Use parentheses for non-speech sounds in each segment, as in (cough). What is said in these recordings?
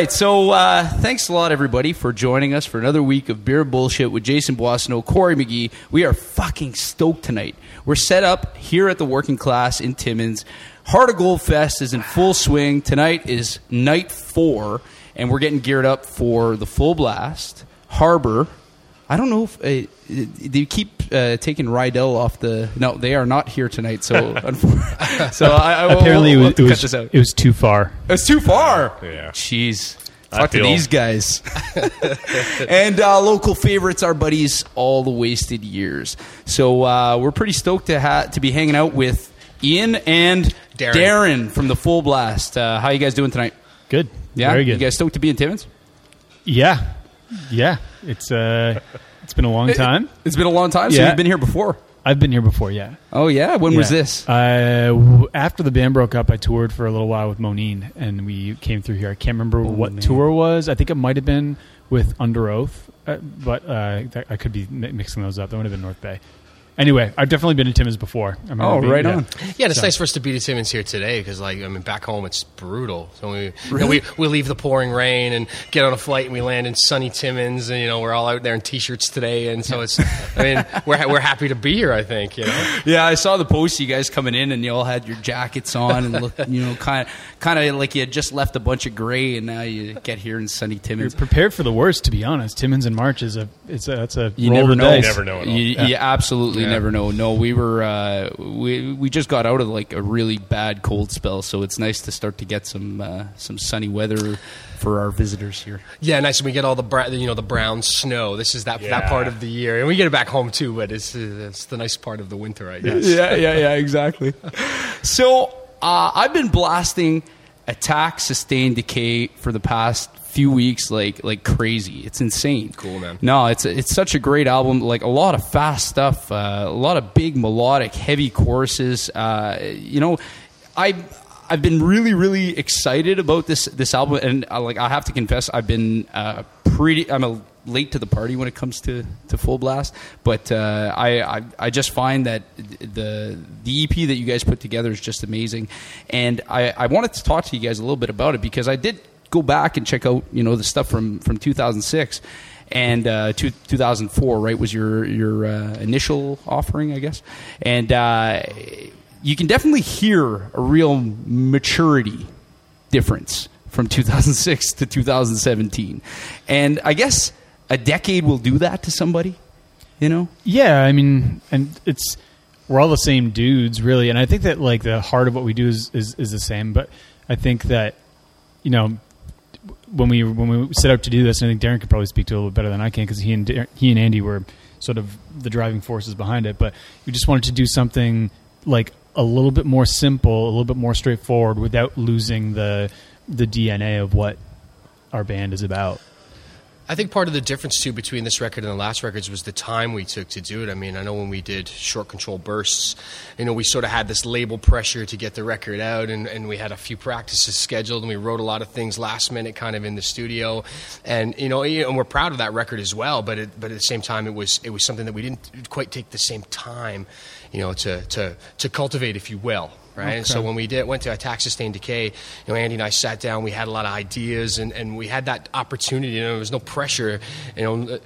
Right, so uh, thanks a lot, everybody, for joining us for another week of Beer Bullshit with Jason Boissonneau, Corey McGee. We are fucking stoked tonight. We're set up here at the Working Class in Timmins. Heart of Gold Fest is in full swing. Tonight is night four, and we're getting geared up for the full blast. Harbor. I don't know if uh, they keep uh, taking Rydell off the. No, they are not here tonight. So, (laughs) unfor- so I, I will- Apparently, we'll it, have to was, it, this was, out. it was too far. It's too far. Yeah. Jeez. I Talk to these guys. (laughs) and uh, local favorites, our buddies, all the wasted years. So uh, we're pretty stoked to ha- to be hanging out with Ian and Darren. Darren, from the Full Blast. Uh, how you guys doing tonight? Good. Yeah, Very good. You guys stoked to be in Timmins? yeah. Yeah. It's uh, it's been a long time. It's been a long time. So Yeah. you've been here before. I've been here before. Yeah. Oh yeah. When was Yeah. this? Uh, w- after the band broke up, I toured for a little while with Moneen, and we came through here. I can't remember what Oh, man. tour was. I think it might have been with Underoath, uh, but uh, that, I could be mi- mixing those up. That would have been North Bay. Anyway, I've definitely been to Timmins before. I remember Oh, being- right yeah. on. Yeah, and it's So- nice for us to be to Timmins here today because, like, I mean, back home it's brutal. So we, you know, we we leave the pouring rain and get on a flight and we land in sunny Timmins, and you know we're all out there in t-shirts today, and so it's. (laughs) I mean, we're ha- we're happy to be here. I think you know. Yeah, I saw the post. You guys coming in, and you all had your jackets on, and look, you know, kind of, kind of like you had just left a bunch of gray, and now you get here in sunny Timmins. You're Timmins. prepared for the worst, to be honest. Timmins in March is a it's a that's a You roll never the know. dice. never know at all. You, Yeah. you absolutely Yeah. Never know. No, we were uh, we we just got out of like a really bad cold spell, so it's nice to start to get some uh, some sunny weather for our visitors here. Yeah, nice. And we get all the bra- you know the brown snow. This is that that part of the year, and we get it back home too. But it's uh, it's the nice part of the winter, I guess. Yeah, yeah, yeah, exactly. so uh, I've been blasting Attack, Sustain, Decay for the past few weeks, like like crazy. It's insane. Cool, man. No, it's it's such a great album. Like a lot of fast stuff, uh, a lot of big melodic, heavy choruses. Uh, you know, I. I've been really, really excited about this this album, and uh, like I have to confess, I've been uh, pretty. I'm a late to the party when it comes to, to Full Blast, but uh, I, I I just find that the the EP that you guys put together is just amazing, and I, I wanted to talk to you guys a little bit about it because I did go back and check out you know the stuff from from 2006 and uh, two, 2004 right was your your uh, initial offering I guess and uh, you can definitely hear a real maturity difference from 2006 to 2017 and I guess a decade will do that to somebody you know Yeah, I mean, and it's we're all the same dudes, really, and I think that like the heart of what we do is is, is the same. But I think that you know when we when we set out to do this, and I think Darren could probably speak to it a little better than I can because he and he and Andy were sort of the driving forces behind it. But we just wanted to do something like a little bit more simple, a little bit more straightforward, without losing the the DNA of what our band is about. I think part of the difference too between this record and the last records was the time we took to do it. I mean, I know when we did short control bursts, you know, we sort of had this label pressure to get the record out, and, and we had a few practices scheduled, and we wrote a lot of things last minute, kind of in the studio, and you know, and we're proud of that record as well. But it, but at the same time, it was it was something that we didn't quite take the same time, you know, to to to cultivate, if you will. Right, and so when we did went to Attack Sustain Decay, you know, Andy and I sat down. We had a lot of ideas, and, and we had that opportunity. You know, there was no pressure. You know,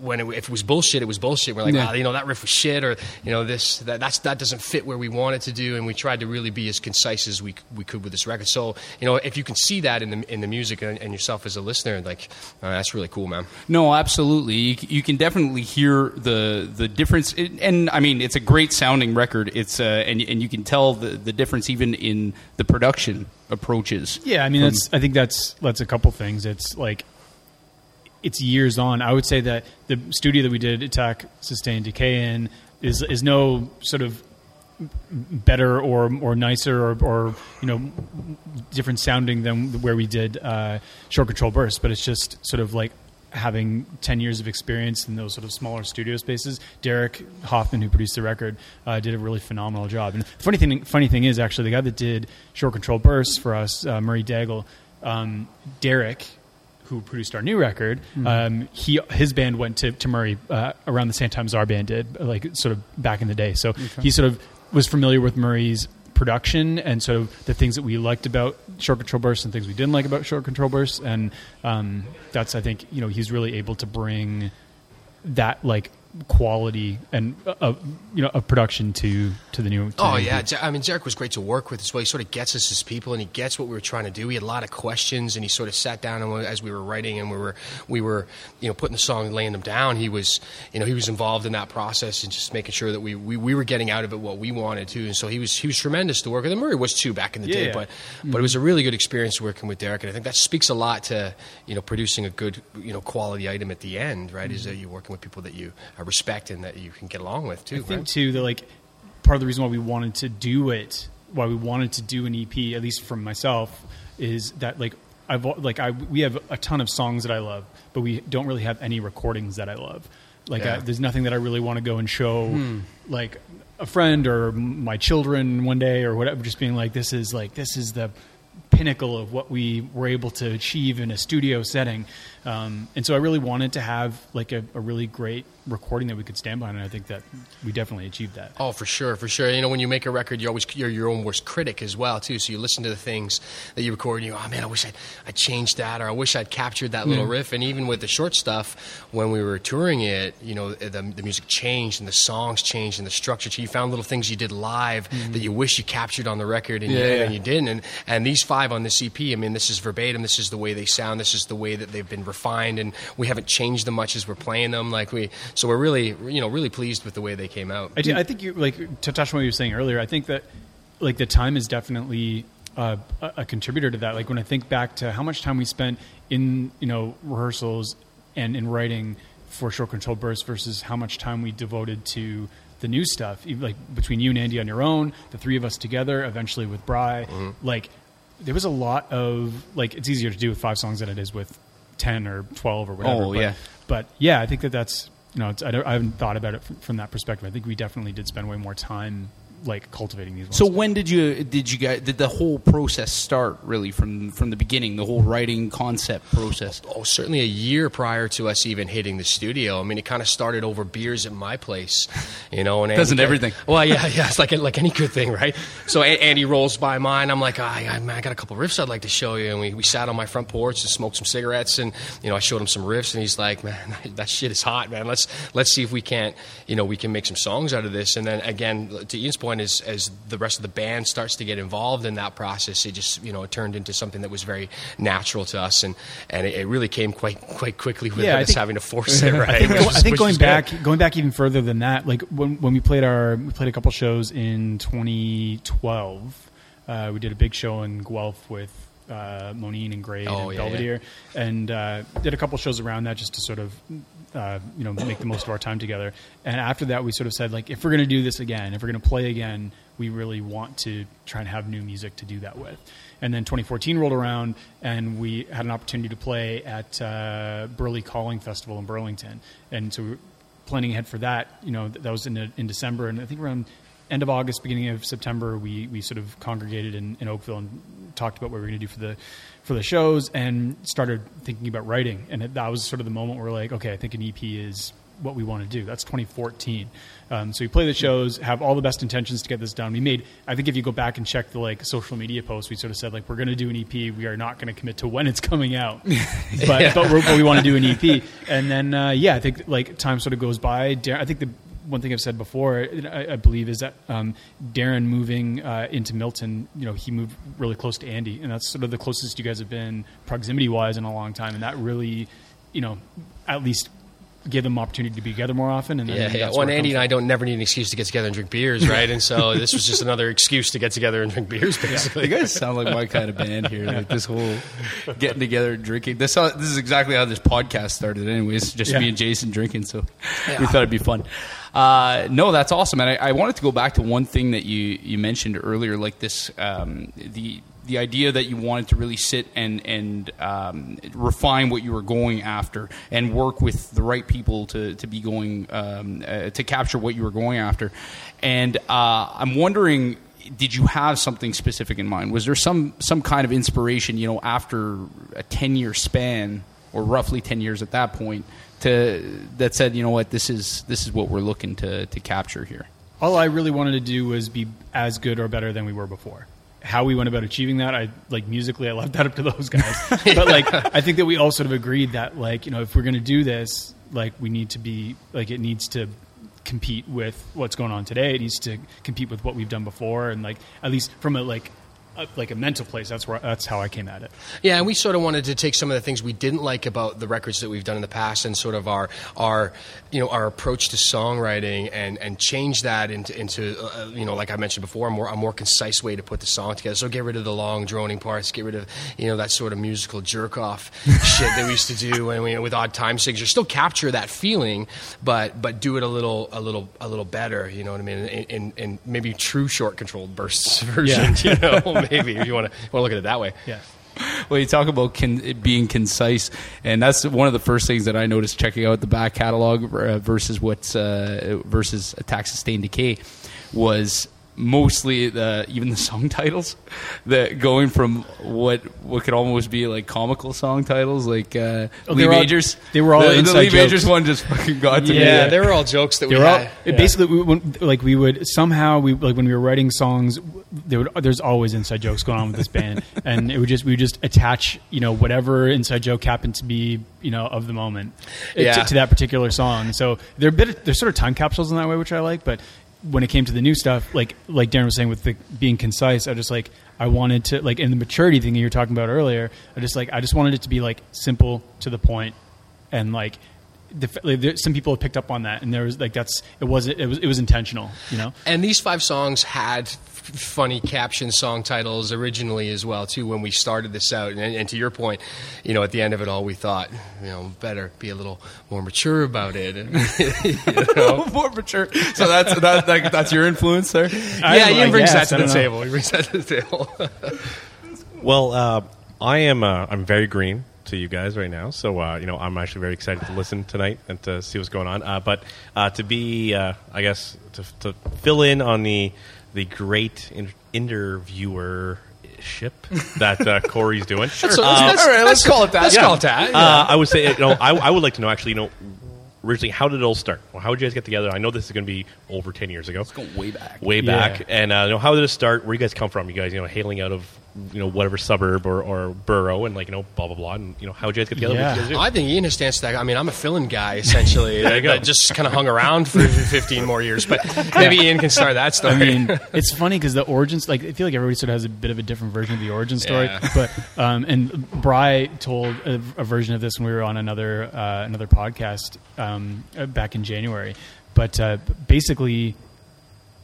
when it, if it was bullshit, it was bullshit. We're like, Yeah. ah, you know, that riff was shit, or you know, this that that's, that doesn't fit where we wanted to do. And we tried to really be as concise as we we could with this record. So you know, if you can see that in the in the music and, and yourself as a listener, like uh, that's really cool, man. No, absolutely. You, you can definitely hear the the difference, It- and I mean, it's a great sounding record. It's uh, and and you can tell the the difference even in the production approaches. Yeah, I mean from- that's I think that's that's a couple things. It's like it's years on. I would say that the studio that we did Attack Sustain Decay in is is no sort of better or or nicer or, or you know different sounding than where we did uh, Short Control Burst, but it's just sort of like having 10 years of experience in those sort of smaller studio spaces derek hoffman who produced the record uh, did a really phenomenal job and the funny thing funny thing is actually the guy that did short control bursts for us uh, murray daigle um, derek who produced our new record, um, he his band went to, to Murray uh, around the same time as our band did, like sort of back in the day. So he sort of was familiar with Murray's production and sort of the things that we liked about short control bursts and things we didn't like about short control bursts, and um, that's I think you know he's really able to bring that like quality and uh, you know of production to to the new. To oh yeah, EP. I mean Derek was great to work with as well. He sort of gets us as people, and he gets what we were trying to do. He had a lot of questions, and he sort of sat down and as we were writing and we were we were you know putting the song, and laying them down. He was you know he was involved in that process and just making sure that we, we, we were getting out of it what we wanted to. And so he was he was tremendous to work with. And Murray was too back in the Yeah, day, yeah. but but it was a really good experience working with Derek, and I think that speaks a lot to you know producing a good you know quality item at the end. Right, is that you're working with people that you uh, respect and that you can get along with too. I think right? too that like part of the reason why we wanted to do it, why we wanted to do an EP, at least from myself, is that like I've like I we have a ton of songs that I love, but we don't really have any recordings that I love. Like Yeah. I, there's nothing that I really want to go and show, hmm. like a friend or my children one day or whatever. Just being like, this is like this is the pinnacle of what we were able to achieve in a studio setting. Um, and so I really wanted to have like a, a really great recording that we could stand behind, and I think that we definitely achieved that. Oh, for sure, for sure. You know, when you make a record, you're always you're your own worst critic as well, too. So you listen to the things that you record, and you go, "Oh man, I wish I'd, I changed that, or I wish I'd captured that little riff." And even with the short stuff, when we were touring it, you know, the, the music changed and the songs changed and the structure. changed. You found little things you did live that you wish you captured on the record, and, you, Yeah, yeah. and you didn't. And and these five on the EP, I mean, this is verbatim. This is the way they sound. This is the way that they've been refined, and we haven't changed them much as we're playing them. Like we, so we're really, you know, really pleased with the way they came out. I, do, I think you like to touch on what you were saying earlier. I think that like the time is definitely uh, a, a contributor to that. Like when I think back to how much time we spent in you know rehearsals and in writing for short control bursts versus how much time we devoted to the new stuff. Like between you and Andy on your own, the three of us together, eventually with Bry, like there was a lot of like it's easier to do with five songs than it is with ten or twelve or whatever. Oh, but, yeah. but yeah, I think that that's you know it's, I, don't, I haven't thought about it from, from that perspective. I think we definitely did spend way more time like cultivating these. Ones. So when did you did you guys did the whole process start really from from the beginning the whole writing concept process? Oh, certainly a year prior to us even hitting the studio. I mean, it kind of started over beers at my place, you know. And Doesn't kept- everything? Well, yeah, (laughs) yeah. It's like like any good thing, right? So A- Andy rolls by mine. I'm like, ah, yeah, man, I got a couple riffs I'd like to show you. And we, we sat on my front porch and smoked some cigarettes, and you know, I showed him some riffs, and he's like, man, (laughs) that shit is hot, man. Let's let's see if we can't, you know, we can make some songs out of this. And then again, to Ian's point, is as the rest of the band starts to get involved in that process, it just you know it turned into something that was very natural to us, and and it, it really came quite quite quickly without Yeah, us think- having to (laughs) force it. Right? I think, is- I think going is good. back, going back even further than that, like when when we played our we played a couple shows in 2012. Uh, we did a big show in Guelph with uh, Moneen and Grade Oh, and yeah, Belvedere, and uh, did a couple shows around that just to sort of uh, you know make the most of our time together. And after that, we sort of said like if we're going to do this again, if we're going to play again, we really want to try and have new music to do that with. And then 2014 rolled around, and we had an opportunity to play at uh, Burley Calling Festival in Burlington, and so we were planning ahead for that. You know, that was in in December, and I think around end of August, beginning of September, we we sort of congregated in, in Oakville and talked about what we were going to do for the for the shows, and started thinking about writing. And it, that was sort of the moment where we're like, okay, I think an EP is what we want to do. That's 2014. Um, so we play the shows, have all the best intentions to get this done. We made, I think, if you go back and check the like social media posts, we sort of said like we're going to do an EP. We are not going to commit to when it's coming out, (laughs) but, but, we're, but we want to do an EP. And then uh, yeah, I think like time sort of goes by. I think the one thing I've said before, I, I believe, is that um, Darren moving uh, into Milton, you know, he moved really close to Andy, and that's sort of the closest you guys have been proximity wise in a long time, and that really, you know, at least gave them opportunity to be together more often. And then Yeah, yeah. Well, where and it Andy and I don't never need an excuse to get together and drink beers, right? And so this was just another excuse to get together and drink beers, basically. You guys sound like my kind of band here. Like this whole getting together and drinking. This this is exactly how this podcast started. Anyways, just Yeah. me and Jason drinking. So we thought it'd be fun. Uh, no, that's awesome. And I, I wanted to go back to one thing that you you mentioned earlier, like this um, the the idea that you wanted to really sit and and um, refine what you were going after and work with the right people to to be going um, uh, to capture what you were going after. And uh, I'm wondering did you have something specific in mind? Was there some some kind of inspiration, you know, after a ten year span or roughly ten years at that point, to that said, you know what, this is this is what we're looking to to capture here. all I really wanted to do was be as good or better than we were before. How we went about achieving that, I like musically, I left that up to those guys. but like, I think that we all sort of agreed that like, you know, if we're going to do this, like, we need to be like, it needs to compete with what's going on today. It needs to compete with what we've done before, and like, at least from a like like a mental place. That's where that's how I came at it. Yeah, and we sort of wanted to take some of the things we didn't like about the records that we've done in the past, and sort of our our you know our approach to songwriting, and and change that into into uh, you know like I mentioned before, a more a more concise way to put the song together. So get rid of the long droning parts, get rid of you know that sort of musical jerk off (laughs) shit that we used to do, and we, with odd time signatures. Still capture that feeling, but but do it a little a little a little better. You know what I mean? And, and, in maybe true short controlled bursts (laughs) version. You know. (laughs) (laughs) maybe if you want to want to look at it that way. Yeah. Well, you talk about con- it being concise, and that's one of the first things that I noticed checking out the back catalog uh, versus what's uh, versus Attack Sustain Decay was mostly the even the (laughs) song titles that going from what what could almost be like comical song titles like uh, Oh, Lee they were all- Majors. they were all the, the inside Lee Majors one just fucking got to me. Yeah, they were all jokes that we They were all, had. it basically we, when, like we would somehow we like when we were writing songs there would there's always inside jokes going on with this band (laughs) and it would just we would just attach you know whatever inside joke happened to be you know of the moment uh, Yeah. to, to that particular song so they're a bit they're sort of time capsules in that way which I like but when it came to the new stuff like like Darren was saying with the being concise I just like I wanted to like in the maturity thing you were talking about earlier I just like I just wanted it to be like simple to the point and like the, like, there, some people have picked up on that, and there was like that's it wasn't it was it was intentional, you know. And these five songs had funny caption song titles originally as well too when we started this out. And, and to your point, you know, at the end of it all, we thought, you know, better be a little more mature about it. And, (laughs) you know? (laughs) more mature. So that's that, that, that's your influence there. I- yeah, Ian I brings guess, that to the know. table. He brings that to the table. (laughs) Well, uh, I am. Uh, I'm very green to you guys right now, so uh, you know I'm actually very excited to listen tonight and to see what's going on. Uh, but uh, to be, uh, I guess, to, to fill in on the the great in- interviewership that uh, (laughs) Corey's doing. That's- Uh, all right, let's call it that. Let's Yeah. call it that. Uh, I would say, you know, I, (laughs) I would like to know actually, you know, originally how did it all start? Well, how did you guys get together? I know this is going to be over ten years ago. Go way back. way Yeah. back. And uh, you know, how did it start? Where do you guys come from? You guys, you know, hailing out of you know whatever suburb or, or borough, and like you know, blah blah blah. And you know, how would you guys get together? What you guys do? I think Ian has stance that. I mean, I'm a fill-in guy essentially. (laughs) that, that just kind of hung around for (laughs) 15 more years. But maybe Ian can start that story. I mean, it's funny because the origins, like, I feel like everybody sort of has a bit of a different version of the origin story. Yeah. But um, and Bry told a, a version of this when we were on another uh, another podcast um, uh, back in January. But uh, basically,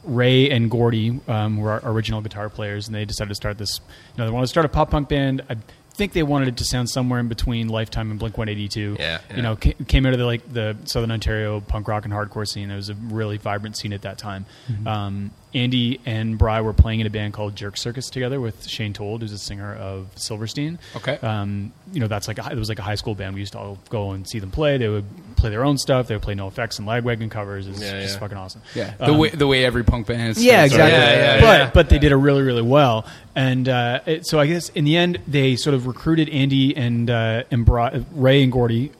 Ray and Gordy um, were our original guitar players, and they decided to start this. You know, they wanted to start a pop punk band. I think they wanted it to sound somewhere in between Lifetime and Blink One Eighty Two. Yeah, you know, ca- came out of the like the Southern Ontario punk rock and hardcore scene. It was a really vibrant scene at that time. Um, Andy and Bry were playing in a band called Jerk Circus together with Shane Told, who's a singer of Silverstein. Okay. Um, you know, that's like a, it was like a high school band. We used to all go and see them play. They would play their own stuff. They would play NoFX and Lagwagon covers. It's Yeah, just yeah. fucking awesome. Yeah, the Um, way the way every punk band. Is yeah, starts. exactly. Yeah, yeah, but yeah. but they did it really really well, and uh, it, so I guess in the end they sort of recruited Andy and uh, and Bri- Ray and Gordy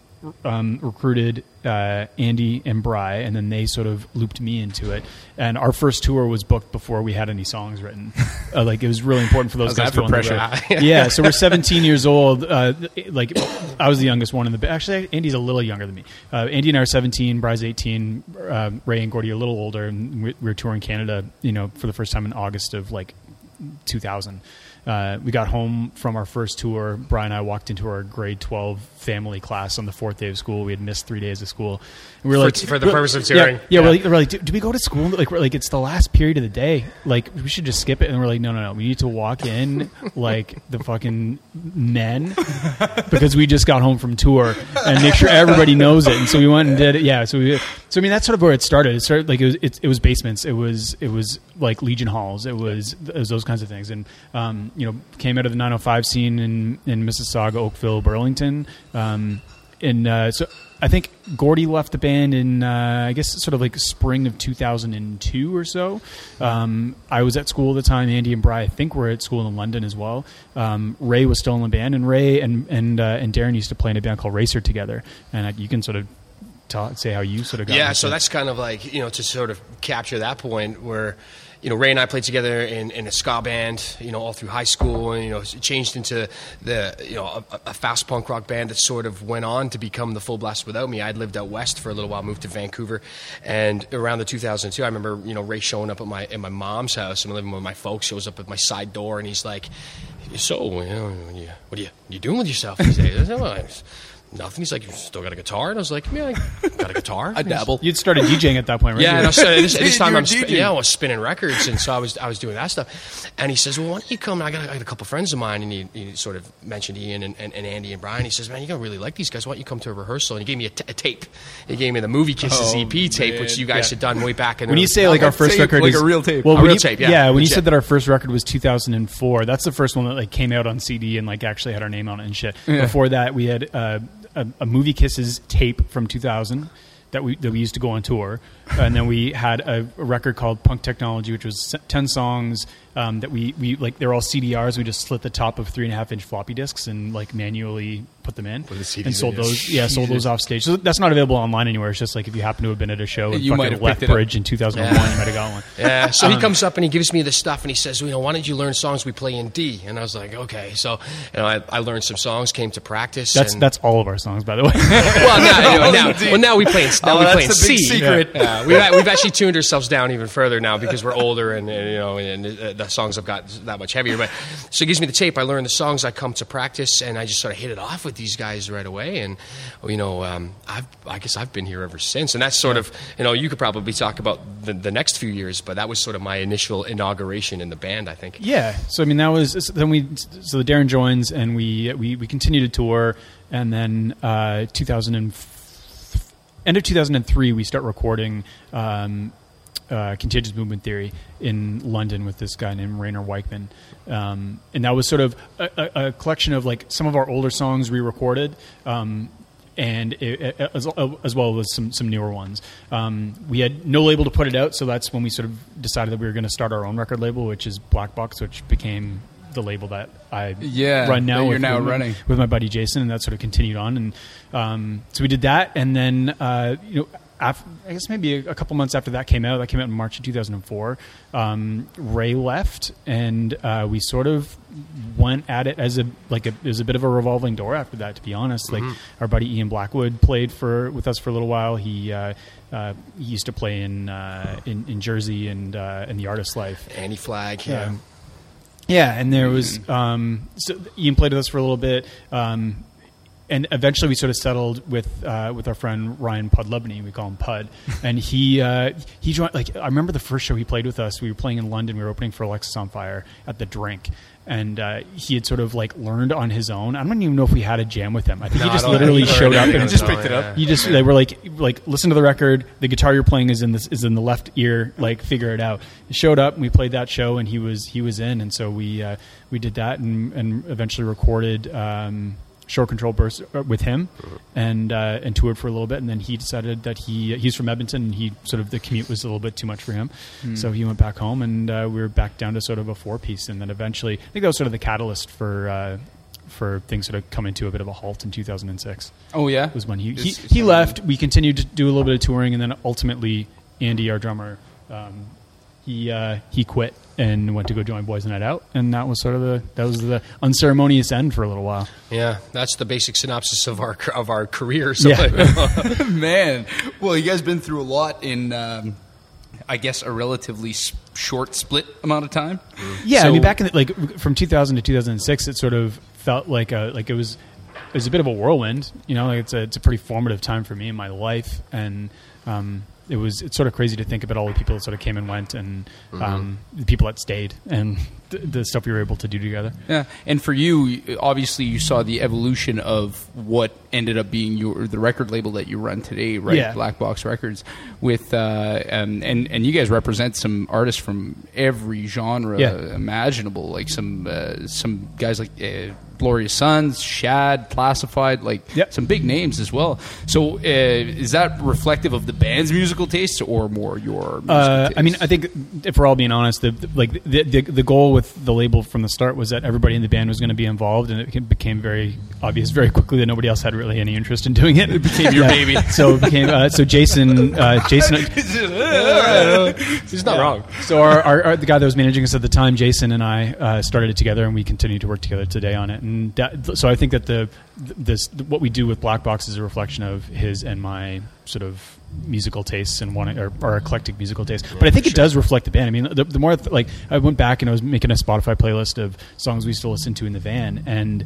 um, recruited uh, Andy and Bry, and then they sort of looped me into it. And our first tour was booked before we had any songs written. (laughs) uh, like it was really important for those guys to for go the pressure? (laughs) yeah, so we're 17 years old. Uh, like I was the youngest one in the actually Andy's a little younger than me. Uh, Andy and I are 17. Bry's 18. Uh, Ray and Gordy are a little older, and we, we were touring Canada. You know, for the first time in August of like 2000. Uh, we got home from our first tour. Brian and I walked into our grade 12 family class on the fourth day of school. We had missed three days of school. And we were For- like, for the purpose of yeah. Yeah, Yeah. we're like, we're like do, do we go to school? Like, we're like, it's the last period of the day. Like, we should just skip it. And we're like, no, no, no. We need to walk in (laughs) like the fucking men (laughs) because we just got home from tour and make sure everybody knows it. And so we went and did it. Yeah. So we, so I mean, that's sort of where it started. It started like it was, it, it was basements. It was, it was like Legion halls. It was, it was those kinds of things. And, um, you know, came out of the 905 scene in, in Mississauga, Oakville, Burlington. Um, and uh, so I think Gordy left the band in uh, I guess sort of like spring of 2002 or so. Um, I was at school at the time. Andy and Bry I think were at school in London as well. Um, Ray was still in the band, and Ray and and uh, and Darren used to play in a band called Racer together. And uh, you can sort of tell, say how you sort of got. yeah so it. that's kind of like you know to sort of capture that point where you know ray and i played together in, in a ska band you know all through high school and you know changed into the you know a, a fast punk rock band that sort of went on to become the full blast without me. I'd lived out west for a little while moved to vancouver and around the 2002 i remember you know ray showing up at my at my mom's house i'm living with my folks. Shows up at my side door and he's like so you know, what, are you, what are you you doing with yourself these days (laughs) I said, "Well, I- Nothing. He's like, you still got a guitar? And I was like, yeah, I got a guitar. (laughs) I dabble. You'd started DJing at that point, right? Yeah, and I was, this, this (laughs) time I'm were sp- yeah, I was spinning records, and so I was I was doing that stuff. And he says, "Well, why don't you come?" I got, I got a couple friends of mine, and he, he sort of mentioned Ian and, and, and Andy and Brian. He says, "Man, you're gonna really like these guys. Why don't you come to a rehearsal?" And he gave me a, t- a tape. He gave me the Movie Kisses Oh, EP tape, which you guys Yeah. had done way back in. when you say like our first tape, record like is a real tape. well, A when real you, tape, yeah, when you said that our first record was 2004, that's the first one that like came out on CD and like actually had our name on it and shit. Yeah. Before that, we had uh, a, a movie kisses tape from 2000 that we that we used to go on tour, and then we had a, a record called Punk Technology, which was 10 songs um, that we we like they're all CDRs. We just slit the top of three and a half inch floppy disks and like manually put them in the and sold in, those. Yeah, sold those off stage. So that's not available online anywhere. It's just like if you happen to have been at a show in You might have left Bridge in 2001, you might have got one. (laughs) Yeah, so Um, he comes up and he gives me this stuff and he says, "You know, why don't you learn songs we play in D?" And I was like, "Okay." So, you know, I, I learned some songs, came to practice. That's and, that's all of our songs, by the way. (laughs) well, now, anyway, now, well, now we play in, now Oh, we that's play in the big C. secret. Yeah, we've, we've actually tuned ourselves down even further now because we're older and, and, you know and uh, the songs have got that much heavier. But so he gives me the tape. I learn the songs. I come to practice and I just sort of hit it off with these guys right away. And you know, um, I've I guess I've been here ever since. And that's sort of you know you could probably talk about the, the next few years, but that was sort of my initial inauguration in the band. I think. yeah. So I mean, that was so then we so the Darren joins and we we we continue to tour, and then uh, 2000 and end of 2003 we start recording. Um, uh, Contagious Movement Theory in London with this guy named Rainer Wiechmann, um, and that was sort of a, a, a collection of like some of our older songs re-recorded, um, and it, it- as, as well as some some newer ones. Um, we had no label to put it out, so that's when we sort of decided that we were going to start our own record label, which is Black Box, which became the label that I Yeah, run now. you're with, now with running. with my buddy Jason, and that sort of continued on. And um, so we did that, and then uh, you know, af- I guess maybe a, a couple months after that came out, that came out in March of 2004. Um, Ray left, and uh, we sort of went at it as a like a, it was a bit of a revolving door after that. To be honest, like our buddy Ian Blackwood played for with us for a little while. He uh, uh, he used to play in uh, in, in Jersey and uh, in the Artist Life. Annie Flag. Yeah. Um, yeah, and there was um, so Ian played with us for a little bit, um, and eventually we sort of settled with uh, with our friend Ryan Pudlubney. We call him Pud, (laughs) and he uh, he joined. Like I remember the first show he played with us. We were playing in London. We were opening for Alexisonfire at the Drink. And uh, he had sort of like learned on his own. I don't even know if we had a jam with him. I think No, he just literally we showed up and just picked it up. you just they were like like listen to the record. The guitar you're playing is in this is in the left ear. Like figure it out. He showed up and we played that show and he was he was in and so we uh, we did that and, and eventually recorded um, Short Control Burst uh, with him and uh, and toured for a little bit. And then he decided that he he's from Edmonton and he sort of the commute was a little bit too much for him. So he went back home and uh, we were back down to sort of a four piece. And then eventually I think that was sort of the catalyst for. Uh, for things sort of coming to a bit of a halt in 2006 Oh yeah, was when he he, he left. We continued to do a little bit of touring, and then ultimately Andy, our drummer, um, he uh, he quit and went to go join Boys Night Out, and that was sort of the that was the unceremonious end for a little while. Yeah, that's the basic synopsis of our of our career. So Yeah. (laughs) (laughs) man. Well, you guys been through a lot in, um, I guess, a relatively short split amount of time. Yeah, I mean, back in the, like from 2000 to 2006, it sort of felt like a like it was it was a bit of a whirlwind. You know, like it's a it's a pretty formative time for me in my life, and um, it was it's sort of crazy to think about all the people that sort of came and went, and um, the people that stayed, and the, the stuff we were able to do together. Yeah, and for you, obviously, you saw the evolution of what ended up being your the record label that you run today, right? Yeah. Black Box Records, with uh, um, and and you guys represent some artists from every genre Yeah. imaginable, like some uh, some guys like. Uh, Glorious Sons, Shad, Classified, like Yep. some big names as well. So, uh, is that reflective of the band's musical tastes or more your? Musical Uh, I mean. I think if we're all being honest, the, the- like the, the the goal with the label from the start was that everybody in the band was going to be involved, and it became very obvious very quickly that nobody else had really any interest in doing it. It became your baby. (laughs) So it became uh, so Jason uh, Jason. (laughs) He's not wrong. So our, our, our the guy that was managing us at the time, Jason and I uh, started it together, and we continue to work together today on it. And that, so I think that the this what we do with Black Box is a reflection of his and my sort of musical tastes and wanting or, or eclectic musical tastes. But I think it does reflect the band. I mean, the, the more like I went back and I was making a Spotify playlist of songs we used to listen to in the van, and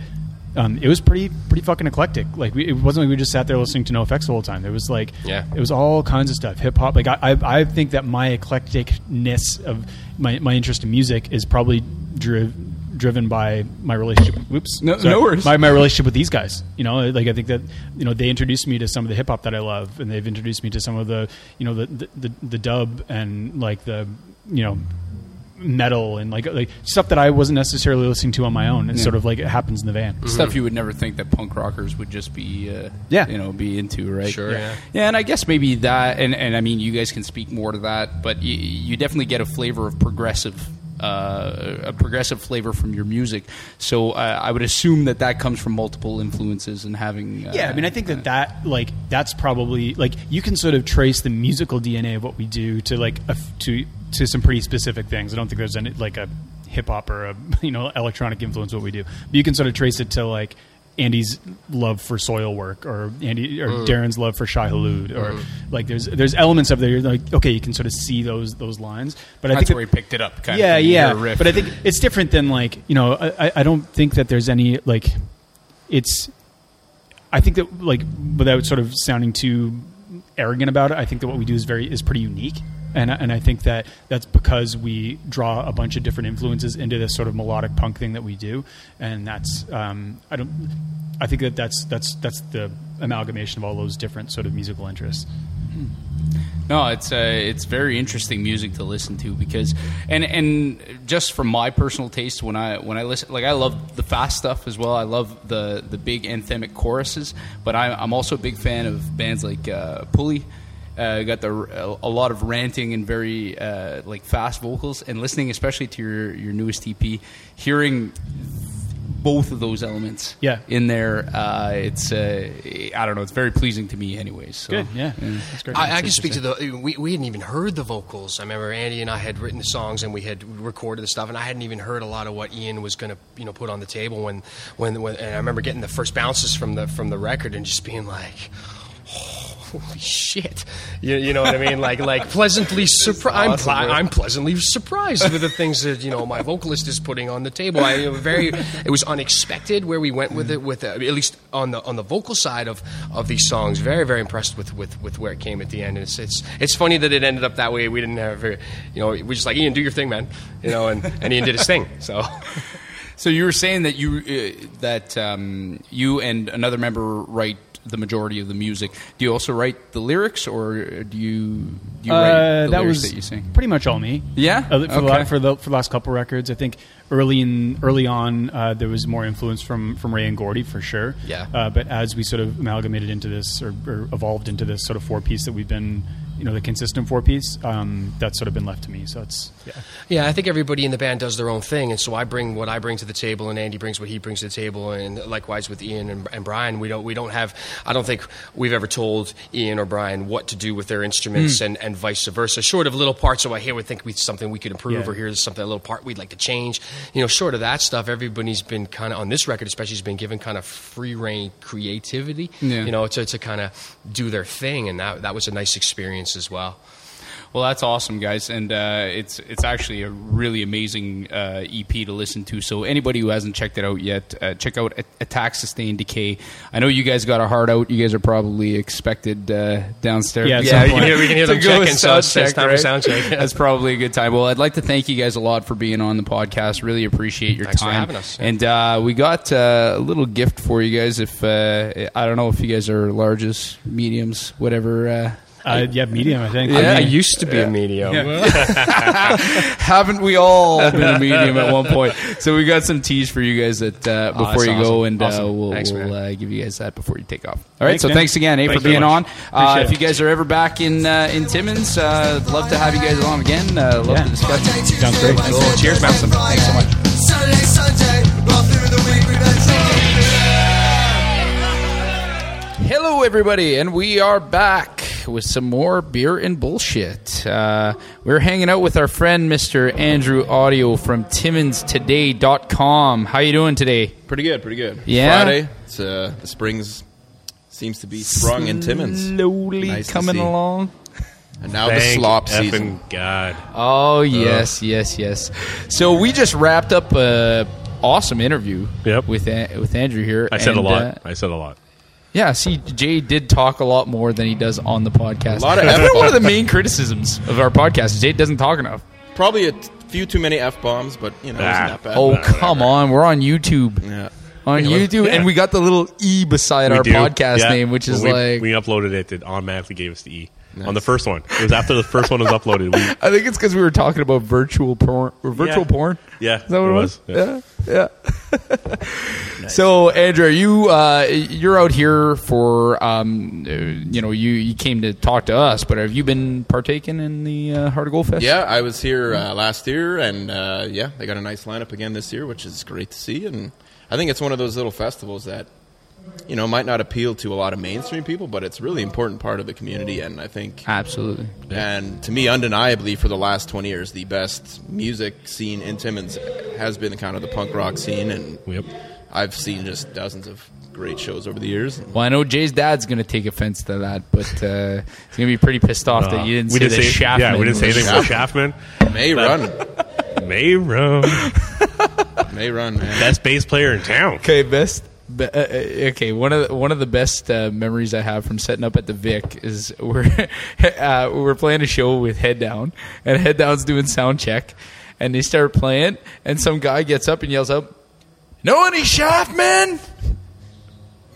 um, it was pretty pretty fucking eclectic. Like we, it wasn't like we just sat there listening to NoFX the whole time. There was like Yeah. it was all kinds of stuff, hip hop. Like I, I, I think that my eclecticness of my, my interest in music is probably dri- driven by my relationship. Whoops, No- Sorry. no worries. My, my relationship with these guys. You know, like I think that you know they introduced me to some of the hip hop that I love, and they've introduced me to some of the you know the the, the, the dub and like the you know metal and like like stuff that I wasn't necessarily listening to on my own. It's Yeah. sort of like it happens in the van. stuff you would never think that punk rockers would just be, uh, Yeah. you know, be into, right? Sure, yeah. yeah. and I guess maybe that, and, and I mean, you guys can speak more to that, but you, you definitely get a flavor of progressive. Uh, a progressive flavor from your music, so uh, I would assume that that comes from multiple influences and having. Uh, Yeah, I mean, I think that that like that's probably like you can sort of trace the musical DNA of what we do to like a to to some pretty specific things. I don't think there's any like a hip hop or a (laughs) you know electronic influence what we do, but you can sort of trace it to like Andy's love for Soilwork or Andy or mm. Darren's love for Shai Hulud or mm. like there's there's elements of there you're like okay you can sort of see those those lines. But I that's think where that- he picked it up. Kind yeah, of, yeah. But I think it's different than like you know. I- I don't think that there's any like. It's. I think that like without sort of sounding too arrogant about it, I think that what we do is very is pretty unique, and and I think that that's because we draw a bunch of different influences into this sort of melodic punk thing that we do, and that's um, I don't. I think that that's that's that's the amalgamation of all those different sort of musical interests. No, it's uh, it's very interesting music to listen to because, and and just from my personal taste, when I when I listen, like I love the fast stuff as well. I love the the big anthemic choruses, but I, I'm also a big fan of bands like uh, Pulley. Uh, got the a lot of ranting and very uh, like fast vocals, and listening especially to your your newest EP, hearing both of those elements Yeah. in there, uh, it's uh, I don't know, it's very pleasing to me, anyways. So. Good, yeah, that's great. I, I can speak to the. We, we hadn't even heard the vocals. I remember Andy and I had written the songs and we had recorded the stuff, and I hadn't even heard a lot of what Ian was going to, you know, put on the table when, when, when. And I remember getting the first bounces from the from the record and just being like. Holy shit! You, you know what I mean? Like, like pleasantly surprised. I'm, awesome, ple- man. I'm pleasantly surprised with the things that you know my vocalist is putting on the table. I very. It was unexpected where we went with it. With uh, at least on the on the vocal side of, of these songs, very very impressed with, with, with where it came at the end. And it's it's it's funny that it ended up that way. We didn't have very, you know, we just like Ian, do your thing, man. You know, and, and Ian did his thing. So So you were saying that you uh, that um, you and another member write the majority of the music. Do you also write the lyrics, or do you do you write Uh, the that lyrics was that you sing? pretty much all me. Yeah? Uh, for, Okay. la- for the for the last couple records, I think early in early on uh, there was more influence from from Ray and Gordy for sure. Yeah. Uh, but as we sort of amalgamated into this or, or evolved into this sort of four piece that we've been, you know, the consistent four piece, um, that's sort of been left to me. So it's yeah. Yeah, I think everybody in the band does their own thing, and so I bring what I bring to the table, and Andy brings what he brings to the table, and likewise with Ian and, and Brian. We don't we don't have. I don't think we've ever told Ian or Brian what to do with their instruments, and, and vice versa. Short of little parts, so I here would think we something we could improve, Yeah. or here's something a little part we'd like to change. You know, short of that stuff, everybody's been kind of on this record, especially, has been given kind of free reign creativity. Yeah. You know, to to kind of do their thing, and that that was a nice experience as well. Well, that's awesome, guys, and uh, it's it's actually a really amazing uh, EP to listen to. So anybody who hasn't checked it out yet, uh, check out Attack, Sustain, Decay. I know you guys got a heart out. You guys are probably expected uh, downstairs. Yeah, Yeah, we can hear, we can hear them (laughs) checking, so it's, check, time right? for sound check. That's probably a good time. Well, I'd like to thank you guys a lot for being on the podcast. Really appreciate your Thanks for time. having us. And uh, we got uh, a little gift for you guys. If uh, I don't know if you guys are larges, mediums, whatever. Uh, Uh, yeah, medium. I think. Yeah. I used to be a medium. (laughs) Haven't we all been a (laughs) medium at one point? So we got some teas for you guys that uh, Oh, before that's you go, awesome. and uh, we'll, Thanks, we'll uh, give you guys that before you take off. All right. Thanks, so man. thanks again, eh, Thanks for being very on. Uh, if you guys are ever back in uh, in Timmins, uh, love to have you guys along again. Uh, love Yeah. to discuss. it. Sounds great. Cool. Cheers, man. Thanks so much. Saturday, Sunday, all through the week we've been. Hello, everybody, and we are back with some more beer and bullshit. Uh, we're hanging out with our friend, Mr. Andrew Audio from TimminsToday.com. How you doing today? Pretty good, pretty good. Yeah? Friday. It's uh, the springs seems to be sprung in Timmins, Slowly Nice coming along. and now the Thank slop season. God. Oh yes, yes, yes. So we just wrapped up a awesome interview Yep. with An- with Andrew here. I said a lot. uh, I said a lot. Yeah, see, Jay did talk a lot more than he does on the podcast. A lot of That's one of the main criticisms of our podcast. is Jay doesn't talk enough. Probably a t- few too many f bombs, but you know, Ah. isn't that bad? Oh Nah, come on, we're on YouTube. yeah. on Yeah. YouTube, and we got the little E beside We our do. podcast Yeah. name, which is When we, like we uploaded it. It automatically gave us the E on the first one. It was after the first one was uploaded. We, (laughs) I think it's because we were talking about virtual porn or virtual Yeah. porn. yeah, Is that what it, was? Yeah. Yeah, yeah. (laughs) So, Andrew, you uh, you're out here for um, uh, you know you you came to talk to us, but have you been partaking in the uh, Heart of Gold Fest? Yeah, I was here uh, last year, and uh, yeah, they got a nice lineup again this year, which is great to see. And I think it's one of those little festivals that you know might not appeal to a lot of mainstream people, but it's a really important part of the community. And I think absolutely. And to me, undeniably, for the last 20 years, the best music scene in Timmins has been kind of the punk rock scene. And Yep. I've seen just dozens of great shows over the years. Well, I know Jay's dad's going to take offense to that, but uh, he's going to be pretty pissed off that you didn't we say didn't the say Shaftman. Yeah, we didn't say was- anything about Shaftman. May run. May run. May run, man. Best bass player in town. Okay, best. Be, uh, uh, okay, one of the, one of the best uh, memories I have from setting up at the Vic is we're (laughs) uh, we're playing a show with Head Down, and Head Down's doing sound check, and they start playing, and some guy gets up and yells out, "Know any Shaftman?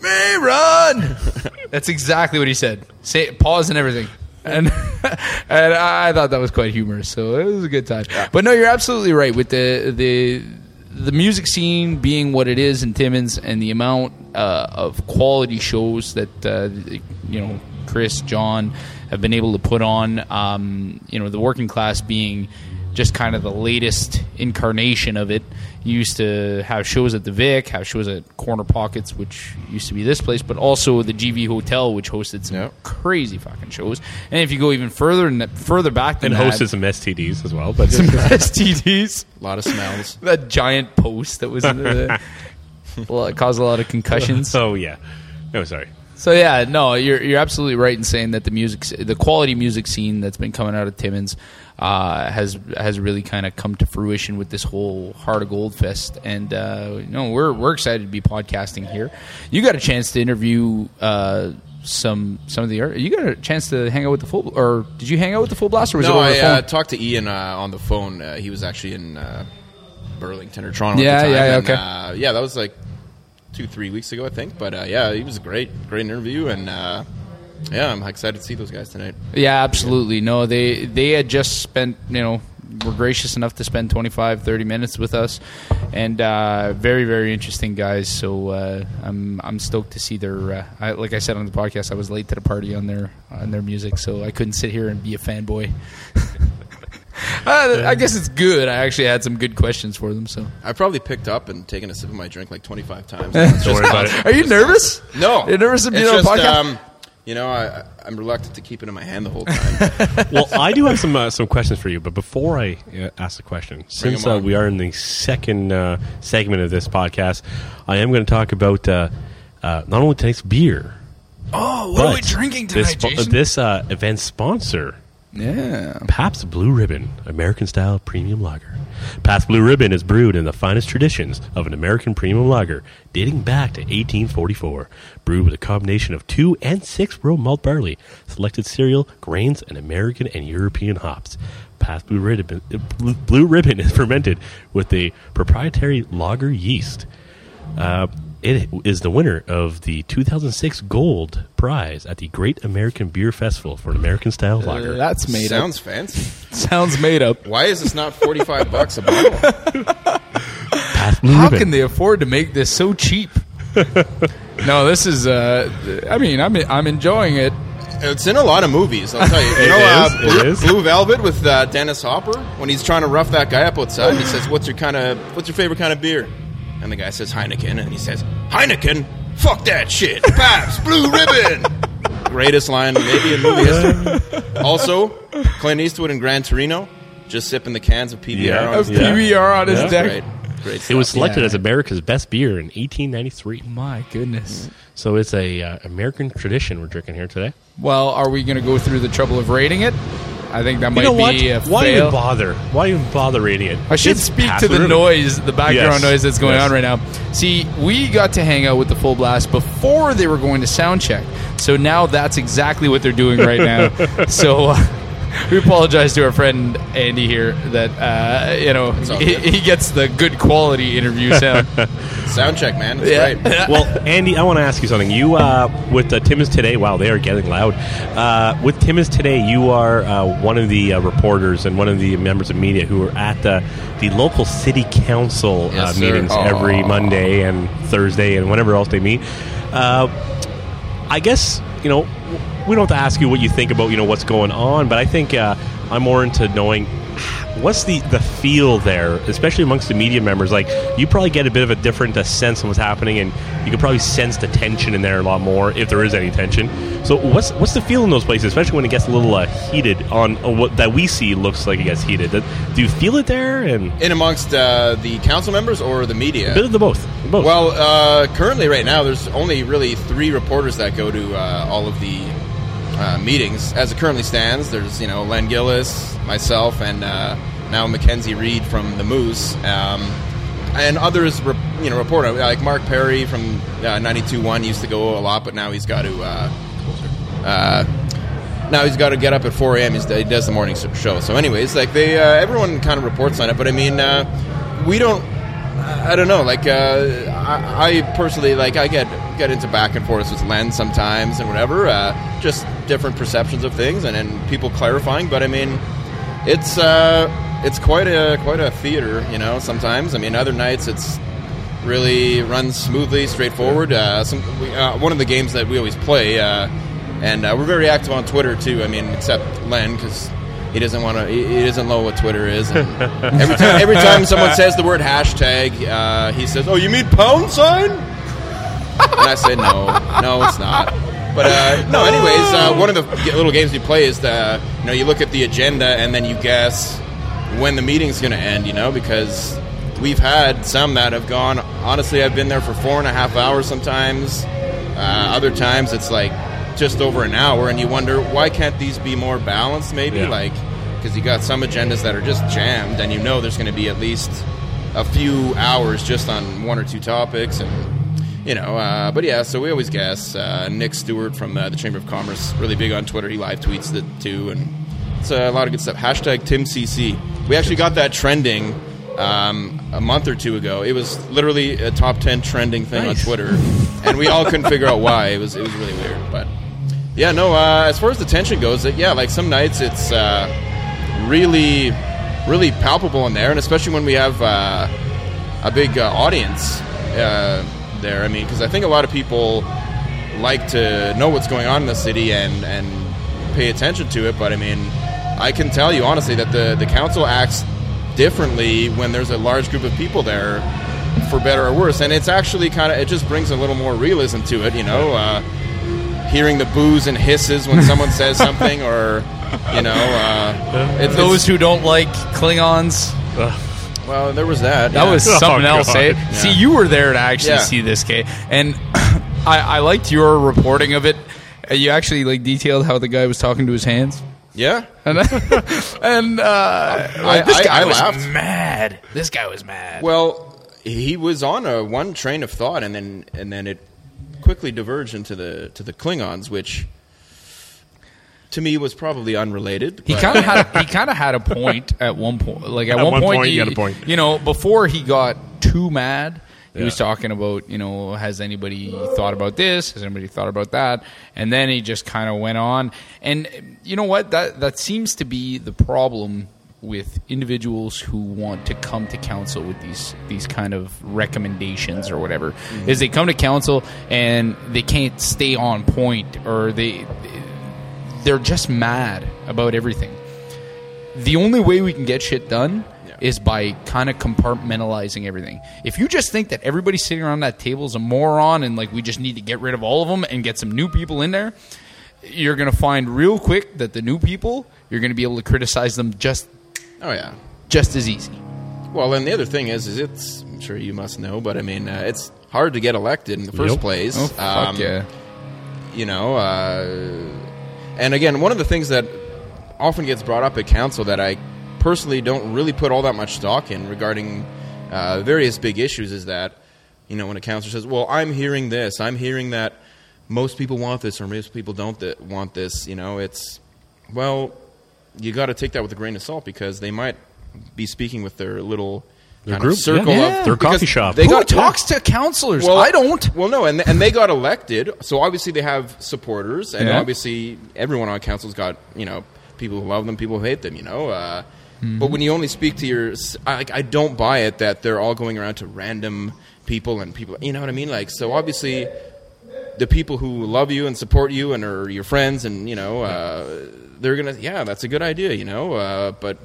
May run." (laughs) That's exactly what he said. Say pause and everything. And (laughs) and I thought that was quite humorous, so it was a good time. But no, you're absolutely right with the the the music scene being what it is in Timmins, and the amount uh, of quality shows that uh, you know Chris, John have been able to put on. Um, you know, the working class being just kind of the latest incarnation of it. You used to have shows at the Vic, have shows at Corner Pockets, which used to be this place, but also the GV Hotel, which hosted some Yep. crazy fucking shows. And if you go even further and further back than And that, hosted some STDs as well. But some (laughs) STDs, A lot of smells. (laughs) that giant post that was in the, (laughs) well, it caused a lot of concussions. oh yeah. No, sorry. So yeah, no, you're you're absolutely right in saying that the music, the quality music scene that's been coming out of Timmins, uh, has has really kind of come to fruition with this whole Heart of Gold Fest, and uh, you know we're we're excited to be podcasting here. You got a chance to interview uh, some some of the art. You got a chance to hang out with the full, or did you hang out with the full blast, or was no, it I uh, talked to Ian uh, on the phone. Uh, he was actually in uh, Burlington or Toronto Yeah, at the time. yeah, yeah, and, okay. Uh, yeah, that was like two, three weeks ago, I think. But uh, yeah, he was a great, great interview. And uh, yeah, I'm excited to see those guys tonight. Yeah, absolutely. No, they they had just spent, you know, were gracious enough to spend 25, 30 minutes with us, and uh, very, very interesting guys. So uh, I'm I'm stoked to see their. Uh, I, like I said on the podcast, I was late to the party on their on their music, so I couldn't sit here and be a fanboy. (laughs) uh, I guess it's good. I actually had some good questions for them. So, I probably picked up and taken a sip of my drink like 25 times. (laughs) Don't worry about it. are you nervous? No, You're nervous to be It's on a just, podcast? Um, you know, I, I'm reluctant to keep it in my hand the whole time. (laughs) well, I do have some uh, some questions for you, but before I uh, ask the question, since 'em uh, on. we are in the second uh, segment of this podcast, I am going to talk about uh, uh, not only tonight's beer. Oh, what are we but drinking tonight, this, spo- This uh, event sponsor, Yeah. Pabst Blue Ribbon, American style premium lager. Pabst Blue Ribbon is brewed in the finest traditions of an American premium lager, dating back to 1844. Brewed with a combination of two and six row malt barley, selected cereal, grains, and American and European hops. Pabst Blue Ribbon, Blue- Ribbon is fermented with a proprietary lager yeast. Uh, it is the winner of the 2006 Gold Prize at the Great American Beer Festival for an American style lager. That's made Sounds fancy. up. (laughs) Sounds made up. Why is this not forty five bucks a bottle? (laughs) Path How Ribbon. can they afford to make this so cheap? (laughs) no, this is. Uh, I mean, I'm I'm enjoying it. It's in a lot of movies. I'll tell you. You It know, is, uh, Blue, is. Blue Velvet with uh, Dennis Hopper when he's trying to rough that guy up outside. He says, "What's your kind of What's your favorite kind of beer?" And the guy says Heineken, and he says, "Heineken, fuck that shit, Pabst Blue Ribbon." (laughs) Greatest line maybe in movie history. (laughs) Also, Clint Eastwood in Gran Torino, just sipping the cans of PBR. Yeah. on his Yeah. PBR on his Yeah. deck. Great, great. It was selected Yeah. as America's best beer in 1893. My goodness. So it's a uh, American tradition we're drinking here today. Well, are we going to go through the trouble of rating it? I think that might you know what? be a Why fail. even bother? Why even bother rating it? I should It's speak to the noise, the background Yes. noise that's going Yes. on right now. See, we got to hang out with the full blast before they were going to sound check. So now that's exactly what they're doing right now. (laughs) so uh, (laughs) we apologize to our friend Andy here that uh, you know he, he gets the good quality interview sound. (laughs) sound check, man. It's Yeah. great. (laughs) well, Andy, I want to ask you something. You uh, with uh, Timmins today? Wow, they are getting loud. Uh, with Timmins today, you are uh, one of the uh, reporters and one of the members of media who are at the the local city council Yes, uh, meetings Aw. every Monday and Thursday and whenever else they meet. Uh, I guess you know we don't have to ask you what you think about you know what's going on, but I think uh, I'm more into knowing what's the the feel there, especially amongst the media members. Like you probably get a bit of a different uh, sense of what's happening, and you can probably sense the tension in there a lot more if there is any tension. So what's what's the feel in those places, especially when it gets a little uh, heated on uh, what that we see looks like it gets heated. Do you feel it there? And In amongst uh, the council members or the media? a bit of the both. Both. Well, uh, currently, right now, there's only really three reporters that go to uh, all of the uh, meetings. As it currently stands, there's you know Len Gillis, myself, and uh, now Mackenzie Reed from the Moose, um, and others. Re- you know, report like Mark Perry from uh, 92.1 used to go a lot, but now he's got to. Uh, uh, now he's got to get up at 4 a.m. He does the morning show. So, anyways, like they, uh, everyone kind of reports on it, but I mean, we don't. I don't know. Like, uh, I, I personally like I get get into back and forth with Len sometimes and whatever. Uh, just different perceptions of things, and then people clarifying. But I mean, it's uh, it's quite a quite a theater, you know. Sometimes, I mean, other nights it's really runs smoothly, straightforward. Uh, some we, uh, one of the games that we always play, uh, and uh, we're very active on Twitter too. I mean, except Len because he doesn't want to. He, he doesn't know what Twitter is. Every time, every time someone says the word hashtag, uh, he says, "Oh, you mean pound sign?" And I say, "No, no, it's not." But uh, no, anyways, uh, one of the little games we play is the you know you look at the agenda and then you guess when the meeting's going to end. You know because we've had some that have gone. Honestly, I've been there for four and a half hours sometimes. Uh, other times it's like just over an hour, and you wonder why can't these be more balanced? Maybe Yeah. like because you got some agendas that are just jammed, and you know there's going to be at least a few hours just on one or two topics, and you know. Uh, but yeah, so we always guess. Uh, Nick Stewart from uh, the Chamber of Commerce, really big on Twitter. He live tweets it too, and it's a lot of good stuff. Hashtag TimCC. We actually got that trending um, a month or two ago. It was literally a top ten trending thing Nice. on Twitter, and we all couldn't figure out why. It was it was really weird, but. Yeah, no. Uh, as far as the tension goes, it, yeah, like some nights it's uh, really, really palpable in there, and especially when we have uh, a big uh, audience uh, there. I mean, because I think a lot of people like to know what's going on in the city and and pay attention to it. But I mean, I can tell you honestly that the the council acts differently when there's a large group of people there, for better or worse. And it's actually kind of it just brings a little more realism to it, you know. Hearing the boos and hisses when someone says (laughs) something, or you know, uh, it's, Those who don't like Klingons, well, there was that. that yeah. was Oh, something else. Eh? Yeah. See, you were there to actually Yeah. see this, Kay, and (coughs) I, I liked your reporting of it. Uh, You actually like detailed how the guy was talking to his hands. yeah. And, (laughs) and uh, I- this I- guy I was laughed. mad. This guy was mad. Well, he was on a one train of thought, and then and then it quickly diverged into the to the Klingons, which to me was probably unrelated. He kind of had (laughs) he kind of had a point at one point. Like at, At one, one point, point, you, he had a point. You know, before he got too mad, He was talking about, you know, has anybody thought about this? Has anybody thought about that? And then he just kind of went on. And you know what? That that seems to be the problem with individuals who want to come to council with these these kind of recommendations or whatever. Is they come to council and they can't stay on point or they they're just mad about everything. The only way we can get shit done Yeah. is by kind of compartmentalizing everything. If you just think that everybody sitting around that table is a moron and like we just need to get rid of all of them and get some new people in there, you're going to find real quick that the new people you're going to be able to criticize them just Oh yeah. just as easy. Well, and the other thing is, is it's I'm sure you must know, but I mean, uh, it's hard to get elected in the first Yep. place. Oh fuck Um, yeah! you know uh, and again one of the things that often gets brought up at council that i personally don't really put all that much stock in regarding uh, various big issues is that you know when a councillor says well i'm hearing this i'm hearing that most people want this or most people don't th- want this you know it's well you got to take that with a grain of salt because they might be speaking with their little Their kind group, of circle yeah. of Their coffee shop. they Who got talks to counselors? well, I don't. Well, no, and and they got elected, so obviously they have supporters, and Yeah. obviously everyone on council's got you know people who love them, people who hate them. You know, uh, Mm-hmm. but when you only speak to your, I, I don't buy it that they're all going around to random people and people. You know what I mean? Like, so obviously the people who love you and support you and are your friends, and you know, uh, they're gonna, yeah, that's a good idea. You know, uh, but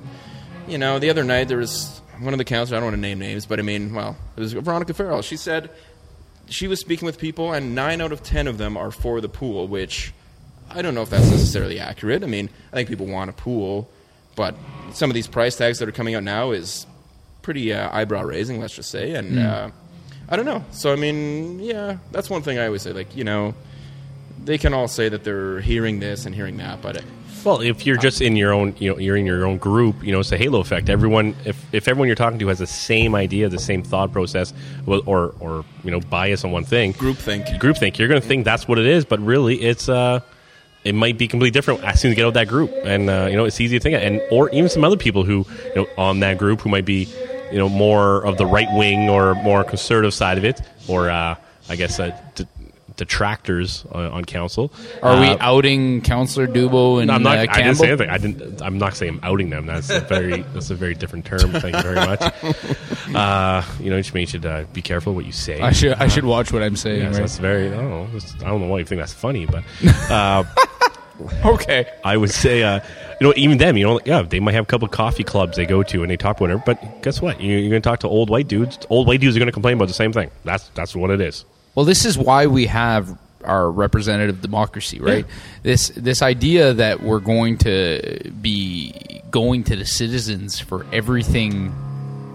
you know, the other night there was one of the counselors. I don't want to name names, but I mean, well, it was Veronica Farrell. She said she was speaking with people, and nine out of ten of them are for the pool, which I don't know if that's necessarily accurate. I mean, I think people want a pool, but some of these price tags that are coming out now is pretty uh, eyebrow raising, let's just say, and uh, I don't know. So I mean, yeah, that's one thing I always say. Like, you know, they can all say that they're hearing this and hearing that, but. Well, if you're just in your own, you know, you're in your own group, you know, it's a halo effect. Everyone, if, if everyone you're talking to has the same idea, the same thought process, well, or or you know, bias on one thing, group think, group think, you're going to think that's what it is, but really, it's uh, it might be completely different as soon as you get out of that group, and uh, you know, it's easy to think, and or even some other people who, you know, on that group who might be, you know, more of the right wing or more conservative side of it, or uh, I guess uh, d- detractors on, on council. Are we Uh, outing Counselor Dubo and no, I'm not. uh, I didn't say anything. I didn't. I'm not saying I'm outing them. That's a very. (laughs) that's a very different term. Thank you very much. (laughs) Uh, you know, you should uh, be careful what you say. I should I should watch what I'm saying. Yes, right? that's very. I don't know. I don't know why you think that's funny, but (laughs) uh, Okay. I would say, uh, you know, even them, you know, yeah, they might have a couple of coffee clubs they go to and they talk whatever. But guess what? You, you're going to talk to old white dudes. Old white dudes are going to complain about the same thing. That's that's what it is. Well, this is why we have our representative democracy, right? This this idea that we're going to be going to the citizens for everything.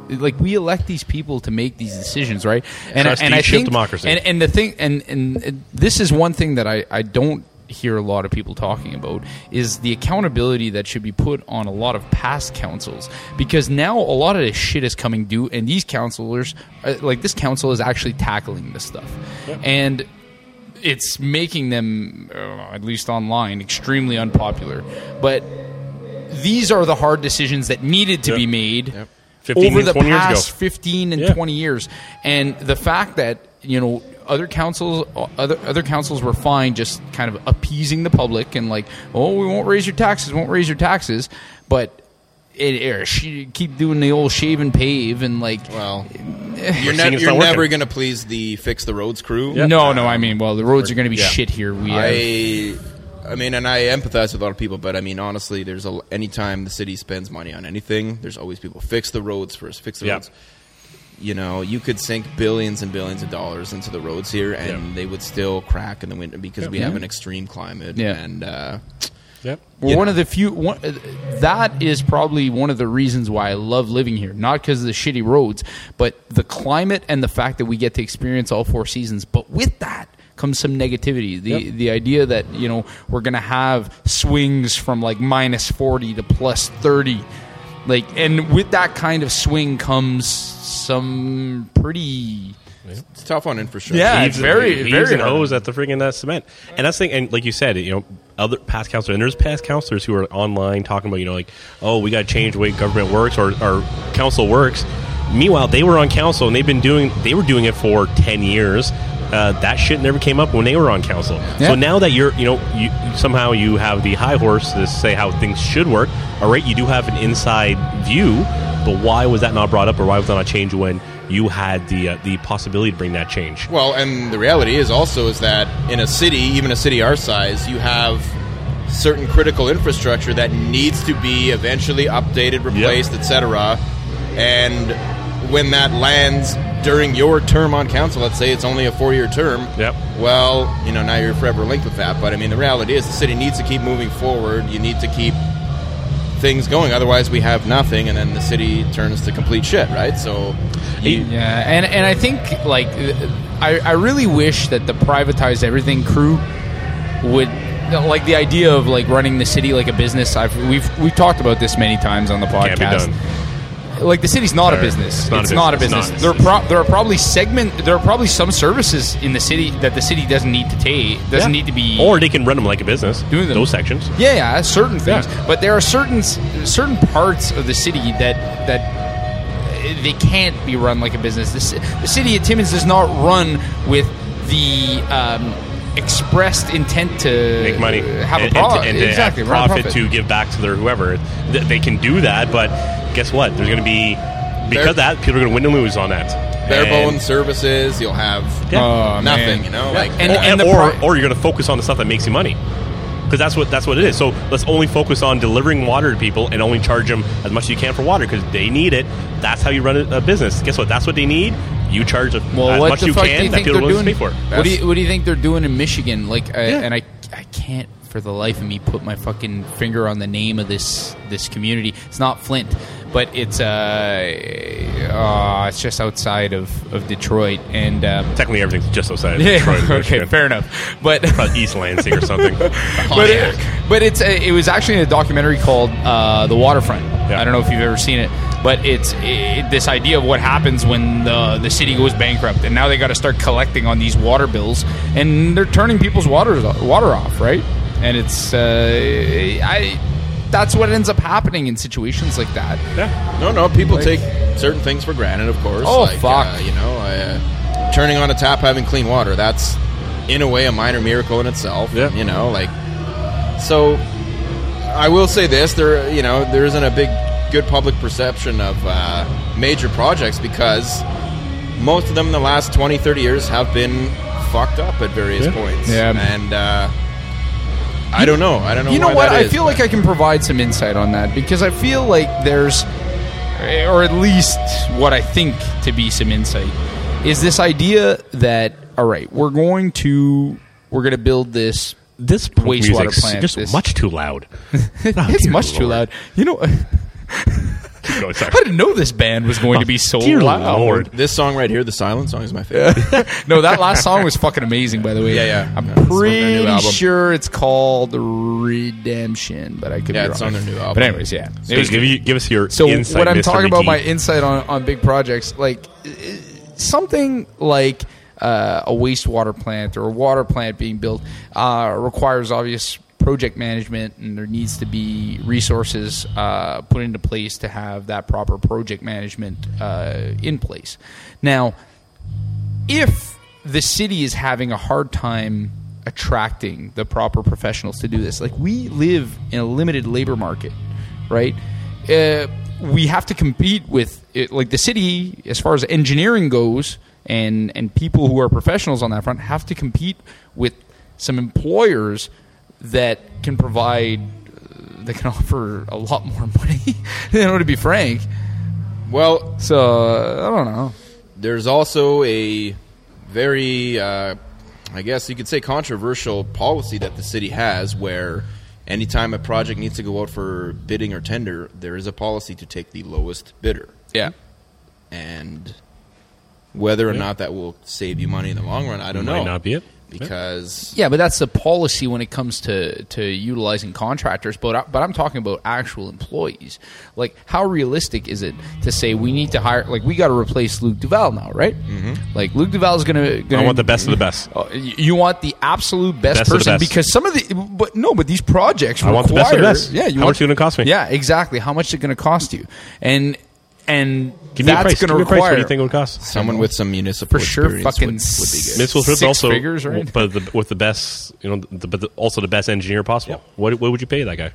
Like we elect these people to make these decisions, right? And I- and I think democracy. And, and the thing, and, and and this is one thing that I I don't hear a lot of people talking about is the accountability that should be put on a lot of past councils. Because now a lot of this shit is coming due and these councilors uh, like this council is actually tackling this stuff. And it's making them uh, at least online extremely unpopular. But these are the hard decisions that needed to be made 15 over and the 20 years past ago. 15 and Yeah. 20 years. And the fact that you know other councils other other councils were fine just kind of appeasing the public and like oh we won't raise your taxes won't raise your taxes but it, or she keep doing the old shave and pave and like Well, eh, you're, ne- you're never going to please the fix the roads crew. no no I mean well the roads are going to be Yeah. shit here we I, I mean, and I empathize with a lot of people, but I mean, honestly, there's a anytime the city spends money on anything, there's always people fix the roads first, fix the Yeah. roads. You know, you could sink billions and billions of dollars into the roads here, and Yeah. they would still crack in the winter because we have an extreme climate. Yeah. and uh, Yep. We're one know. of the few. One, uh, that is probably one of the reasons why I love living here. Not because of the shitty roads, but the climate and the fact that we get to experience all four seasons. But with that comes some negativity. The Yep. the idea that you know we're gonna have swings from like minus forty to plus thirty, like, and with that kind of swing comes some pretty. it's tough on infrastructure. Yeah, Heaves it's very- heaves very and hard. hose at the friggin' uh, cement. And that's the thing. And like you said, you know, other past counselors and there's past counselors who are online talking about, you know, like, oh, we got to change the way government works or, our council works. Meanwhile, they were on council and they've been doing they were doing it for ten years. Uh, that shit never came up when they were on council. Yeah. So now that you're, you know, you somehow you have the high horse to say how things should work. All right, you do have an inside view, but why was that not brought up, or why was that not changed when you had the uh, the possibility to bring that change? Well, and the reality is also is that in a city, even a city our size, you have certain critical infrastructure that needs to be eventually updated, replaced, etc. And when that lands during your term on council, let's say it's only a four-year term. Yep. Well, you know now you're forever linked with that. But I mean, the reality is the city needs to keep moving forward. You need to keep things going. Otherwise, we have nothing, and then the city turns to complete shit, right? So. You, Yeah, and and I think like I I really wish that the privatized everything crew would like the idea of like running the city like a business. I've we've we've talked about this many times on the podcast. Can't be done. Like the city's not a business. It's not a It's not a business. business. It's There not. are pro- there are probably segment. There are probably some services in the city that the city doesn't need to take. Doesn't Yeah. need to be Or they can run them like a business. Doing them. those sections. Yeah, yeah, certain things. Yeah. But there are certain certain parts of the city that that they can't be run like a business. The, the city of Timmins does not run with the um, expressed intent to make money, have and, a profit. and, and exactly, run profit, to give back to their whoever. They can do that, but guess what? There's going to be because Bare- of that people are going to win and lose on that. bare And- bones services, you'll have Yeah. Oh, nothing. man. You know, like And- or, and the or, pri- or you're going to focus on the stuff that makes you money. Because that's what that's what it is. So let's only focus on delivering water to people and only charge them as much as you can for water because they need it. That's how you run a, a business. Guess what? That's what they need. You charge a, Well, as what much the as you fuck can do you that think people they're are willing doing? to pay for. What do you What do you think they're doing in Michigan? Like, I, Yeah. and I I can't for the life of me put my fucking finger on the name of this this community. It's not Flint, but it's uh, uh it's just outside of, of Detroit and. Um, Technically, everything's just outside. Of yeah, Detroit, (laughs) okay, fair enough. But East Lansing or something. (laughs) but, it, but it's a, it was actually in a documentary called uh, "The Waterfront." Yeah. I don't know if you've ever seen it, but it's it, this idea of what happens when the the city goes bankrupt, and now they got to start collecting on these water bills, and they're turning people's water water off, right? And it's uh, I that's what ends up happening in situations like that. Yeah. No, no. People take certain things for granted, of course. Oh, like, fuck. Uh, you know, uh, turning on a tap, having clean water. That's in a way a minor miracle in itself. Yeah. You know, like so. I will say this: there, you know, there isn't a big, good public perception of uh, major projects because most of them in the last 20, 30 years have been fucked up at various Yeah. points. Yeah. and. Uh, I don't know. I don't know. You know what? I is, feel but- like I can provide some insight on that because I feel like there's, eh, or at least what I think to be some insight, is this idea that all right, we're going to we're going to build this. this Wastewater plant, just this- much too loud. (laughs) Oh, it's dear much too loud. You know, (laughs) Keep going, sorry. I didn't know this band was going to be so Dear loud. Lord. this song right here, the silent song, is my favorite. (laughs) No, that last song was fucking amazing. By the way, Yeah, yeah. I'm Yeah, it's on their new pretty album. sure it's called Redemption, but I could Yeah, be it's on their new album. But anyways, yeah, it Hey, was give, you, give us your So insight, when I'm Mr. talking about McGee. my insight on, on big projects, like something like uh, a wastewater plant or a water plant being built uh, requires obvious project management, and there needs to be resources uh, put into place to have that proper project management uh, in place. Now, if the city is having a hard time attracting the proper professionals to do this, like we live in a limited labor market, right? Uh, we have to compete with it, like the city as far as engineering goes, and and people who are professionals on that front have to compete with some employers that can provide uh, that can offer a lot more (laughs) money. you know, to be frank. well, So uh, I don't know. there's also a very, uh, I guess you could say, controversial policy that the city has where anytime a project needs to go out for bidding or tender, there is a policy to take the lowest bidder. Yeah. And whether or not that will save you money in the long run, I don't Might know. not be it. Because Yeah, but that's the policy when it comes to, to utilizing contractors. But I, but I'm talking about actual employees. Like, how realistic is it to say we need to hire? Like, we got to replace Luke Duval now, right? Mm-hmm. Like, Luke Duval is gonna, gonna. I want the best of the best. Y- you want the absolute best, Best of the person best. because some of the but no, but these projects I want the best of the require- best. Yeah, you How want, much is it gonna cost me? Yeah, exactly. How much is it going to cost you? And and Give me a price. that's Give going me to a price. What do you think it would cost? Someone with some municipal for sure experience fucking would, would be good. Municipal Smith six also, figures, right? but the, with the best, you know, the, but the, also the best engineer possible. What, what would you pay that guy?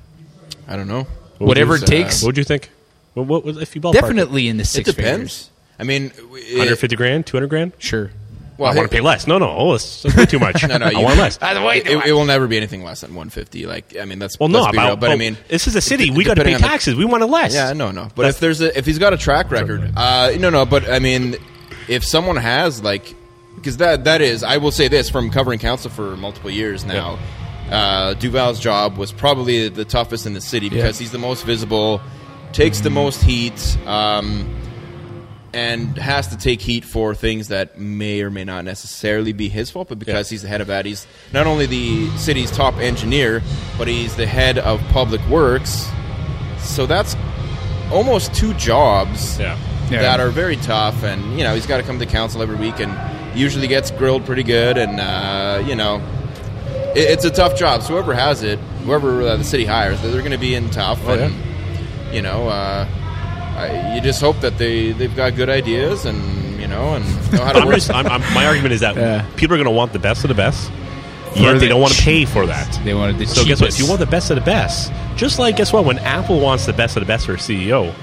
I don't know. What would Whatever you- it takes. What would you think? What, what, what- if you ballpark Definitely in the six It six depends. I mean, it? 150 grand, 200 grand. Sure. Well, I want to pay less. No, no, oh, that's, that's too much. (laughs) No, no, I you- want less. It, it, it will never be anything less than 150. Like, I mean, that's Well, no, let's be about, real, but I mean, this is a city. d- We got to pay depending on the- taxes. we want it less. Yeah, no, no. But if there's a, if he's got a track record, uh, no, no. But I mean, if someone has like, because that that is, I will say this from covering council for multiple years now. Uh, Duval's job was probably the toughest in the city because he's the most visible, takes the most heat, um, and has to take heat for things that may or may not necessarily be his fault. But because he's the head of that, he's not only the city's top engineer, but he's the head of public works. So that's almost two jobs Yeah. Yeah. that are very tough. And you know, he's got to come to council every week, and usually gets grilled pretty good. And uh, you know, it, it's a tough job. So whoever has it, whoever uh, the city hires, they're going to be in tough. Oh, and you know, uh, I, you just hope that they they've got good ideas and you know and know how to I'm work. just, I'm, I'm, my argument is that Yeah. people are going to want the best of the best, yet the they don't want to pay for that. They wanted the So guess what? If you want the best of the best, just like guess what? When Apple wants the best of the best for a CEO,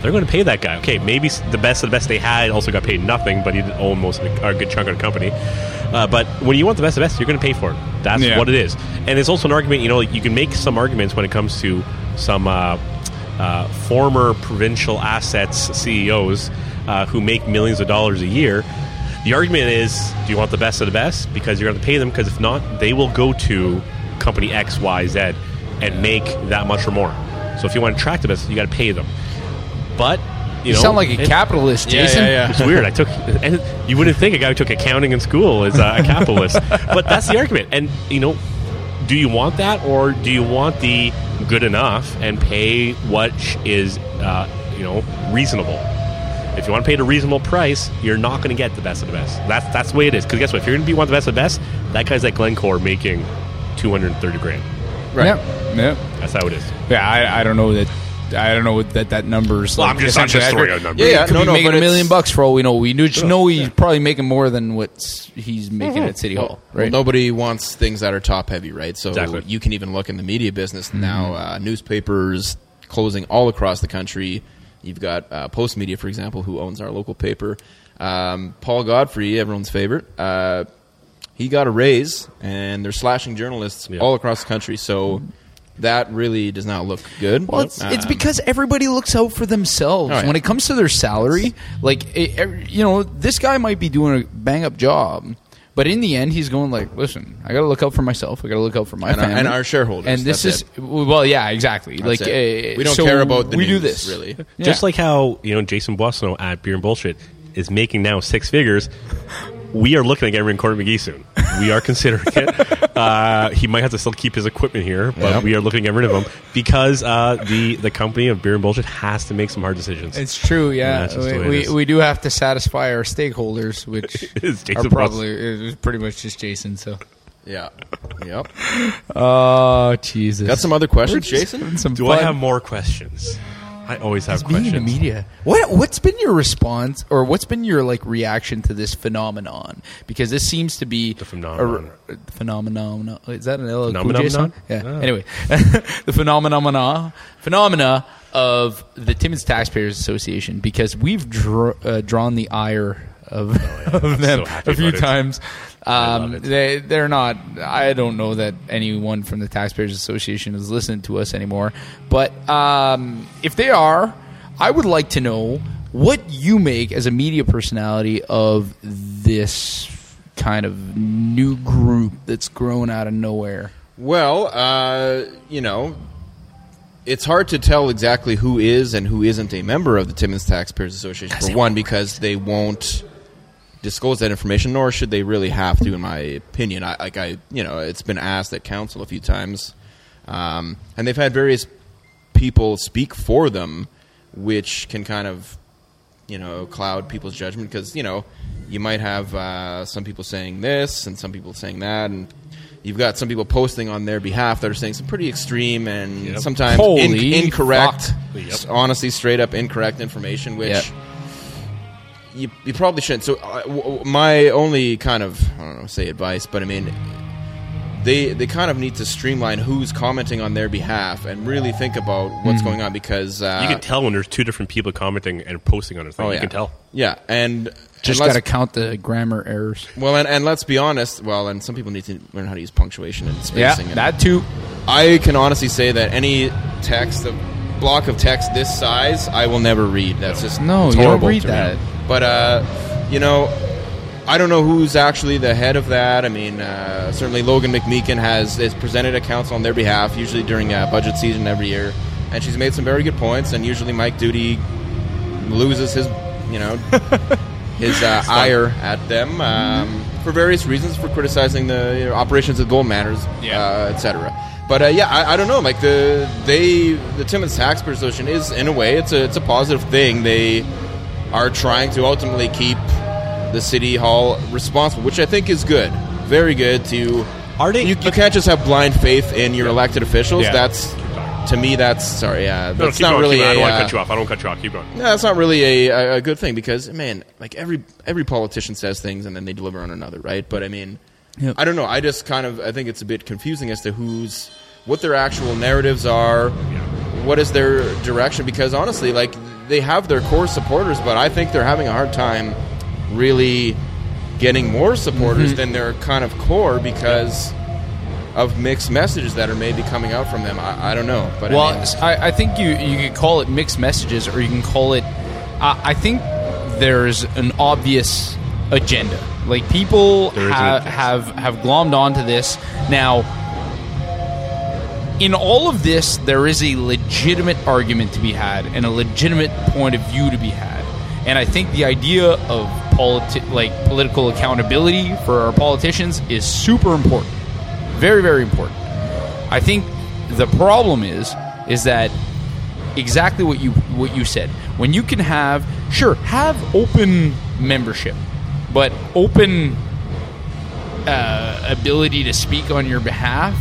they're going to pay that guy. Okay, maybe the best of the best they had also got paid nothing, but he did own most of the, or a good chunk of the company. Uh, but when you want the best of the best, you're going to pay for it. That's Yeah. what it is. And it's also an argument. You know, you can make some arguments when it comes to some uh, uh, former provincial assets CEOs uh, who make millions of dollars a year. The argument is, do you want the best of the best? Because you're going to pay them. Because if not, they will go to company X, Y, Z and make that much or more. So if you want to attract the best, you got to pay them. But you, You know, sound like a it- capitalist, Jason. yeah It's weird. I took, and you wouldn't think a guy who took accounting in school is uh, a capitalist, (laughs) but that's the argument. And you know, do you want that, or do you want the good enough and pay what is uh, you know, reasonable? If you want to pay the reasonable price, you're not going to get the best of the best. That's that's the way it is. Because guess what? If you're going to be one of the best of the best, that guy's at Glencore making two hundred and thirty grand. Right. Yeah. Yeah. That's how it is. Yeah, I, I don't know that. I don't know what that that number's. Well, like I'm just- I'm essentially just throwing accurate. out numbers. Yeah, yeah, Could no, be no, making but a million bucks for all we know. We just know he's probably making more than what he's making at City Hall, Well, nobody wants things that are top heavy, right? So Exactly. you can even look in the media business Mm-hmm. now. Uh, newspapers closing all across the country. You've got uh, Postmedia, for example, who owns our local paper. Um, Paul Godfrey, everyone's favorite. Uh, he got a raise, and they're slashing journalists Yeah. all across the country. So that really does not look good. Well, it's, it's Um, because everybody looks out for themselves Oh, yeah. when it comes to their salary. Like, it, every- you know, this guy might be doing a bang up job, but in the end, he's going like, "Listen, I got to look out for myself. I got to look out for my And our- family and our shareholders. And this That's is well, yeah, exactly. That's like, it. uh, we don't so care about the we news, do this really. Yeah. Just like how you know Jason Boissonneau at Beer and Bullshit is making now six figures. We are looking at getting rid of Corbin McGee soon. We are considering it. (laughs) Uh, he might have to still keep his equipment here, but Yeah. we are looking at getting rid of him because uh, the the company of Beer and Bullshit has to make some hard decisions. It's true, yeah. That's just the we, way it we, is. we do have to satisfy our stakeholders, which (laughs) It's are Jason probably is pretty much just Jason. So, yeah. Yep. (laughs) oh Jesus, Got some other questions, Jason? Some Do I fun- have more questions? I always have being in questions. the media. What what's been your response, or what's been your like reaction to this phenomenon? Because this seems to be the phenomenon. phenomenon. Is that an LL Phenomenon? Yeah. Oh. Anyway, (laughs) the phenomena phenomena of the Timmins Taxpayers Association because we've dr- uh, drawn the ire of, (laughs) of them Oh, so a few times. it. Um, they they're not. I don't know that anyone from the Taxpayers Association is listening to us anymore. But um, if they are, I would like to know what you make as a media personality of this kind of new group that's grown out of nowhere. Well, uh, you know, it's hard to tell exactly who is and who isn't a member of the Timmins Taxpayers Association. For one, because they won't disclose that information, nor should they really have to, in my opinion. I, like I, you know, it's been asked at council a few times, um, and they've had various people speak for them, which can kind of, you know, cloud people's judgment because you know you might have uh, some people saying this and some people saying that, and You've got some people posting on their behalf that are saying some pretty extreme and Yep. sometimes in- incorrect. Yep. honestly, straight up incorrect information, which Yep. You, you probably shouldn't. So, uh, w- w- my only kind of I don't know, say advice, but I mean, they they kind of need to streamline who's commenting on their behalf and really think about what's going on because uh, you can tell when there's two different people commenting and posting on a thing. Oh, you can tell. Yeah, and Just and got let's- to count the grammar errors. Well, and, and let's be honest. Well, and some people need to learn how to use punctuation and spacing. and that too. I can honestly say that any text, a block of text this size, I will never read. That's just No, you don't read that. But uh, you know, I don't know who's actually the head of that. I mean, uh, certainly Logan McMeekin has is presented at council on their behalf, usually during uh, budget season every year, and she's made some very good points. And usually Mike Doody loses his, you know, (laughs) his uh, ire at them um, for various reasons, for criticizing the you know, operations of gold manors, Yeah. uh, etc. But uh, yeah, I, I don't know. Like the they the Timmins Taxpayers Association is in a way it's a it's a positive thing. They are trying to ultimately keep the city hall responsible, which I think is good, very good. To Are they- You, you can't just have blind faith in your elected officials. Yeah. That's to me. That's sorry. Uh, No, that's not going, really. keep going. I a, don't want uh, to cut you off. I don't cut you off. Keep going. no, that's not really a, a, a good thing because man, like every every politician says things and then they deliver on another, right? But I mean, Yep. I don't know. I just kind of I think it's a bit confusing as to who's what their actual narratives are, what is their direction? Because honestly, like they have their core supporters, but I think they're having a hard time really getting more supporters Mm-hmm. than their kind of core because of mixed messages that are maybe coming out from them. I, I don't know, but Well, I mean, I, I think you you could call it mixed messages, or you can call it. Uh, I think there's an obvious agenda. Like people There is an ha- have have glommed onto this now. In all of this, there is a legitimate argument to be had and a legitimate point of view to be had. And I think the idea of politi- like political accountability for our politicians is super important. Very, very important. I think the problem is is that exactly what you what you said. When you can have sure have open membership, but open uh, ability to speak on your behalf,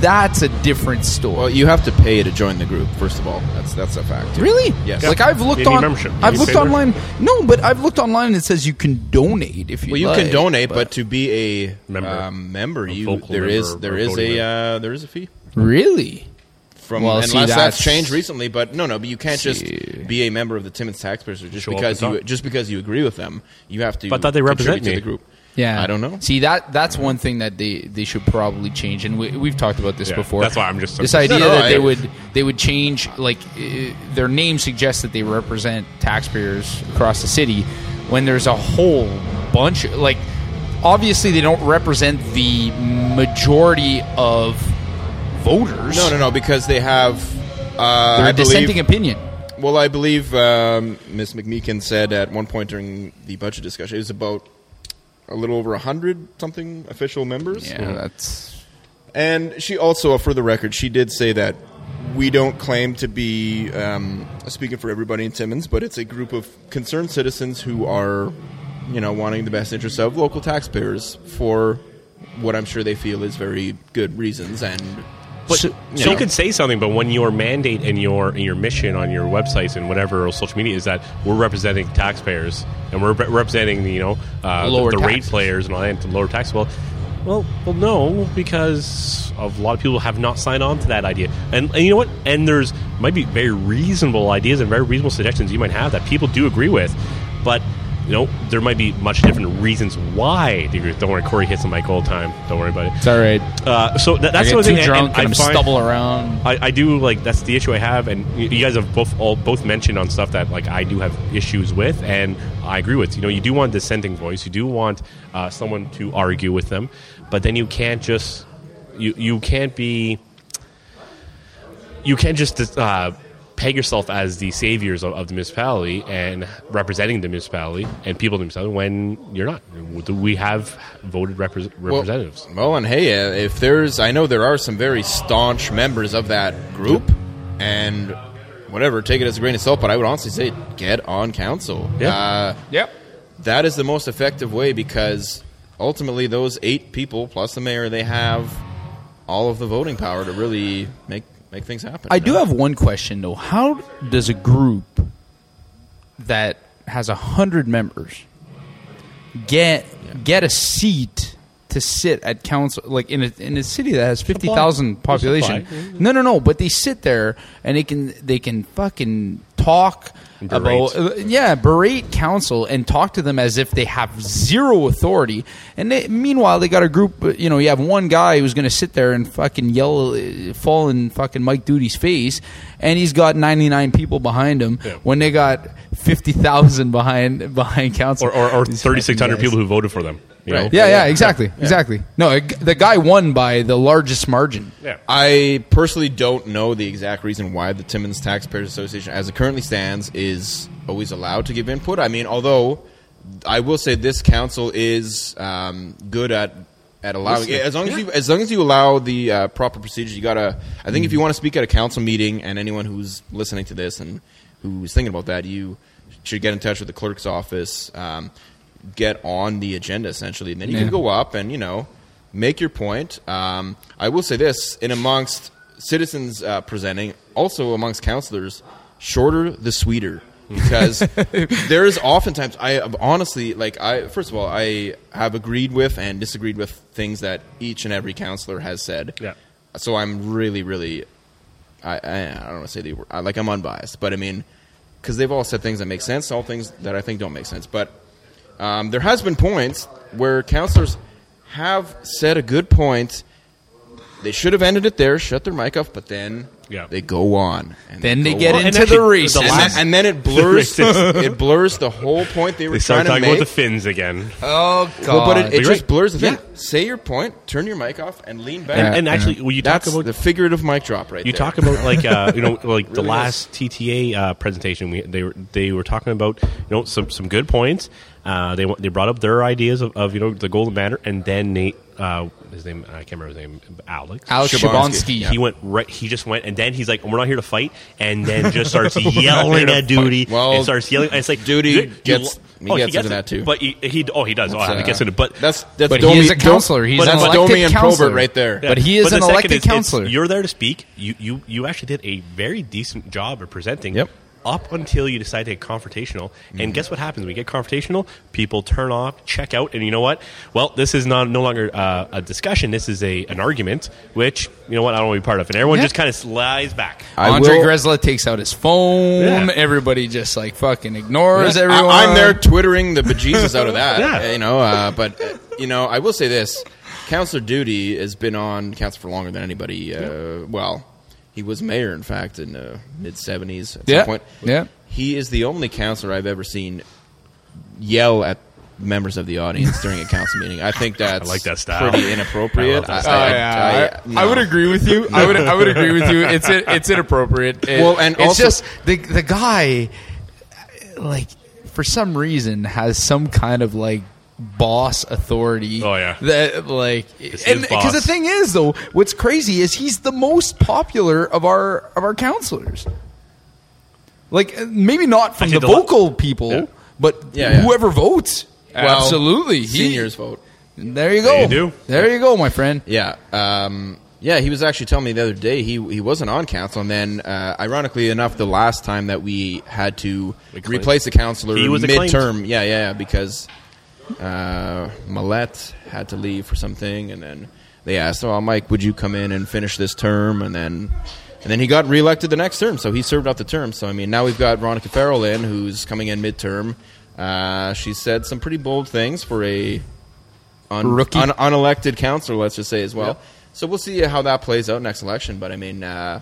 that's a different story. well, you have to pay to join the group. First of all, that's that's a fact. Really? Yes. Like I've looked on, membership. I've looked pay online. No, but I've looked online and it says you can donate if you. Well, you like, can donate, but, to be a Member. um, member, A you vocal there is member is voting a uh, there is a fee really, from Well, unless see, that's, that's- changed recently. But no, no, but you can't just be a member of the Timmins Taxpayers just Show because you talk. just because you agree with them. You have to. But I thought they represent me. to the group. yeah. I don't know. See that that's one thing that they they should probably change, and we, we've talked about this Yeah, before. that's why I'm just- this No, idea no, that I- they would they would change like uh, their name suggests that they represent taxpayers across the city, when there's a whole bunch like obviously they don't represent the majority of voters. No, no, no, because they have. Uh, They're I a dissenting believe, opinion. well, I believe um, Ms. McMeekin said at one point during the budget discussion it was about a little over a hundred something official members. Yeah, that's And she also, for the record, she did say that we don't claim to be um, speaking for everybody in Timmins, but it's a group of concerned citizens who are, you know, wanting the best interests of local taxpayers for what I'm sure they feel is very good reasons. And But, So- so, you you could say something, but when your mandate and your and your mission on your websites and whatever social media is that we're representing taxpayers and we're re- representing the you know uh, the, the rate players and all that to lower tax. Well, well, well, no, because of a lot of people have not signed on to that idea. And, and you know what? And there's might be very reasonable ideas and very reasonable suggestions you might have that people do agree with, but. You know, there might be much different reasons why they agree. Don't worry, Corey hits the mic all the time. Don't worry about it. it's all right. Uh, so that, I that's get too thing. drunk and and, I I'm find- stubble around. I, I do like that's the issue I have, and you, you guys have both all both mentioned on stuff that like I do have issues with, and I agree with. You know, you do want dissenting voice, you do want uh, someone to argue with them, but then you can't just you you can't be you can't just uh, peg yourself as the saviors of, of the municipality and representing the municipality and people of the municipality when you're not. We have voted repres representatives. Well, and hey, uh, if there's, I know there are some very staunch members of that group, and whatever, take it as a grain of salt. But I would honestly say, get on council. Yeah. Uh, Yep. that is the most effective way because ultimately those eight people plus the mayor, they have all of the voting power to really make make things happen. I you do know? have one question though. How does a group that has a hundred members get get a seat to sit at council like in a in a city that has fifty thousand population? No, no, no. But they sit there and they can they can fucking talk Berate. about uh, yeah berate council and talk to them as if they have zero authority. And they, meanwhile, they got a group. uh, You know, you have one guy who's going to sit there and fucking yell, uh, fall in fucking Mike Doody's face, and he's got ninety nine people behind him Yeah. when they got fifty thousand behind behind council or, or, or 3,600 people who voted for them. You know? Yeah, yeah, exactly, exactly. No, a g- the guy won by the largest margin. Yeah. I personally don't know the exact reason why the Timmins Taxpayers Association, as it currently stands, is always allowed to give input. I mean, although I will say this council is um, good at at allowing as long as you as long as you allow the uh, proper procedures. You gotta. I think if you want to speak at a council meeting, and anyone who's listening to this and who's thinking about that, you should get in touch with the clerk's office. Um, get on the agenda essentially, and then you Yeah. can go up and you know make your point. Um, I will say this: in amongst citizens uh, presenting, also amongst councillors, shorter the sweeter. Because (laughs) there is oftentimes I honestly like I first of all I have agreed with and disagreed with things that each and every councillor has said. Yeah. So I'm really really I I, I don't want to say the word I, like I'm unbiased, but I mean because they've all said things that make sense, all things that I think don't make sense. But um, there has been points where counselors have said a good point. They should have ended it there, shut their mic off, but then Yeah. they go on. And Then they go get on. into actually, the race. and, then, and then it (laughs) blurs races. it blurs the whole point they were They trying started to talking make. about the fins again. Oh god! well, but it, it You're just right. blurs the thing. Yeah. Say your point, turn your mic off, and lean back. And, and actually, when you talk That's about the figurative mic drop right there. You there. talk about like uh, you know (laughs) like the Really last TTA uh, presentation. We they were they were talking about you know some some good points. Uh, they wa- they brought up their ideas of, of you know the Golden Manor, and then Nate uh, his name I can't remember his name Alex. Alex Shabansky. Shabansky. He went right. He just went, and then he's like, "We're not here to fight," and then just (laughs) starts yelling at Doody. Well, and starts yelling. And it's like Doody you- you- gets- he oh, gets into it. that too. But he, he oh he does. oh, That's, he gets uh, into. it. But that's that's But Domi, he is a counselor. He's but an that's elected Domi and counselor. Probert right there. Yeah. But he is the an elected is- counselor. You're there to speak. You, you you actually did a very decent job of presenting. Yep. Up until you decide to get confrontational, Mm-hmm. and guess what happens? When we get confrontational, people turn off, check out, and you know what? Well, this is not no longer uh, a discussion. This is a an argument, which you know what I don't want to be part of, and everyone Yeah. just kind of slides back. I Andre will- Gresla takes out his phone. Yeah. Everybody just like fucking ignores Yeah. everyone. I, am there twittering the bejesus out of that. (laughs) Yeah. You know, uh, but uh, you know, I will say this: Councillor Doody has been on council for longer than anybody. Uh, well, he was mayor, in fact, in the mid '70s. At Yeah. some point, Yeah. he is the only councillor I've ever seen yell at members of the audience during a council meeting. I think (laughs) that's like that style. pretty inappropriate. I Oh, yeah. I, no. I would agree with you. I would. I would agree with you. It's it, it's inappropriate. It- Well, and it's also- just the the guy, like for some reason, has some kind of like boss authority. Oh, yeah. that like It's and because the thing is though, what's crazy is he's the most popular of our of our counselors. Like maybe not from Actually, the the la- vocal people, Yeah. but Yeah, yeah. whoever votes. Well, Absolutely, He- Seniors vote. There you go. There you do. There you go, my friend. Yeah, um, yeah. He was actually telling me the other day he he wasn't on council, and then uh, ironically enough, the last time that we had to Acclaimed. replace a counselor He was acclaimed. midterm, yeah, yeah, yeah, because uh, Millette had to leave for something, and then they asked, "Oh, Mike, would you come in and finish this term?" And then and then he got reelected the next term, so he served out the term. So I mean, now we've got Veronica Farrell in, who's coming in midterm. Uh, she said some pretty bold things for a un- Rookie. un- unelected councillor, let's just say as well. So we'll see how that plays out next election. But I mean, uh,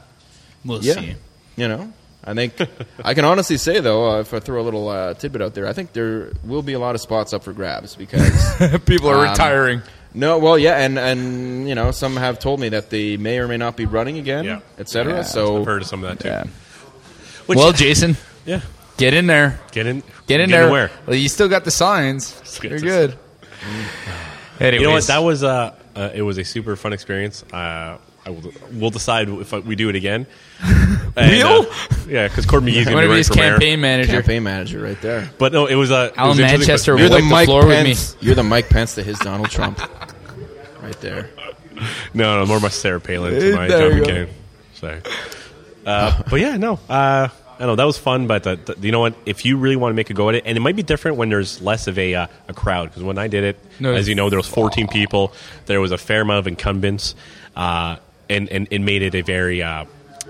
We'll yeah, see. you know, I think (laughs) I can honestly say though, uh, if I throw a little uh, tidbit out there, I think there will be a lot of spots up for grabs because (laughs) People are Um, retiring. no, well, yeah, and and you know, some have told me that they may or may not be running again, Yeah. etc. Yeah. so I've heard of some of that too. Yeah. Which- well, Jason, yeah, get in there. get in, Get in get there. where? Well, you still got the signs. You're the- good. Anyways, You know what? That was uh, uh, it was a super fun experience. Uh, I I will, we'll decide if we do it again. And, Real? uh, yeah, because Court McGee's going to be be his for mayor. campaign manager. Campaign manager right there. But no, it was uh, Alan was Manchester You're the wipe the Mike floor with me. Pence. You're the Mike Pence to his Donald Trump. (laughs) Right there. (laughs) No, no, more my Sarah Palin to my There John. McCain. Sorry. Uh, but yeah, no. Uh, I know that was fun, but uh, th- you know what? If you really want to make a go at it, and it might be different when there's less of a uh, a crowd. Because when I did it, No, as you know, there was 14 people. There was a fair amount of incumbents, uh, and and it made it a very uh,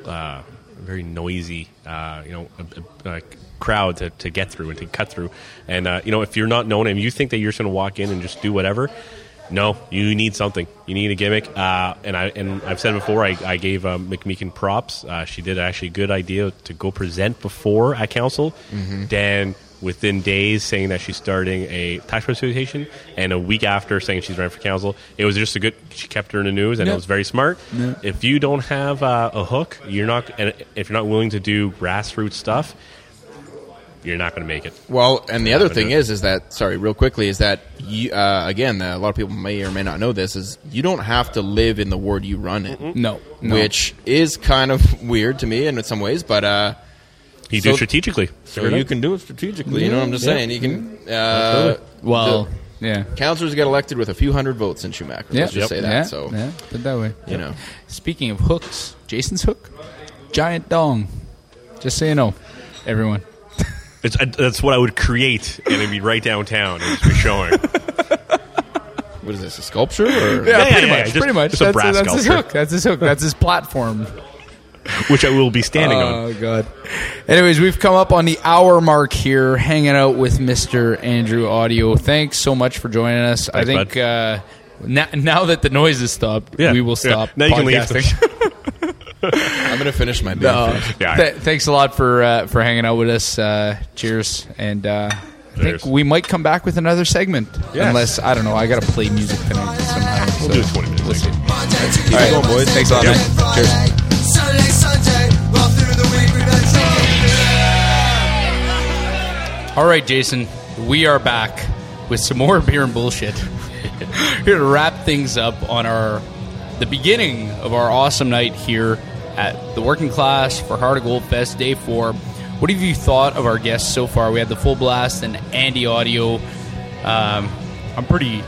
uh, very noisy, uh, you know, a, a, a crowd to, to get through and to cut through. And uh, you know, if you're not known and you think that you're just going to walk in and just do whatever, no, you need something. You need a gimmick. Uh, and I and I've said before, I, I gave um, McMeekin props. Uh, she did actually a good idea to go present before at council. Then within days saying that she's starting a tax presentation, and a week after saying she's running for council, it was just a good. She kept her in the news, and Yeah. it was very smart. If you don't have uh, a hook, you're not. And if you're not willing to do grassroots stuff, you're not going to make it. Well, and the other thing is, is that sorry, real quickly, is that you, uh, again, uh, a lot of people may or may not know this is you don't have to live in the ward you run in, No, no. which is kind of weird to me in some ways, but uh, You So- do strategically. so you can do it strategically. You know what I'm just saying? You can. Uh, well, the yeah. councillors get elected with a few hundred votes in Schumacher. Yeah. Let's just say that. Yeah, So yeah, put it that way. you know, Speaking of hooks, Jason's hook, giant dong. Just so you know, everyone. (laughs) It's, uh, that's what I would create, and it'd be right downtown It'd be showing. what is this? A sculpture? Or? Yeah, pretty yeah, much. just- pretty much. just a that's, brass that's his hook. That's his hook. That's his platform. (laughs) which I will be standing on. Oh god. Anyways, we've come up on the hour mark here, hanging out with Mr. Andrew Audio. Thanks so much for joining us. I think uh, now, now that the noise has stopped, Yeah, we will yeah. stop. Now you can leave. podcasting. (laughs) I'm going to finish my beer. First. Yeah. th- thanks a lot for uh, for hanging out with us. Uh, cheers, and uh, I think we might come back with another segment, Yes. unless I don't know. I got to play music tonight somehow. We'll do a 20 minute We'll see. segment. All right, going, boys. Thanks a lot, Yep. man. Cheers. All right, Jason, we are back with some more (laughs) beer and bullshit. (laughs) here to wrap things up on our the beginning of our awesome night here at the Working Class for Heart of Gold Fest Day Four. What have you thought of our guests so far? We had the full blast and Andy Audio. Um, I'm pretty.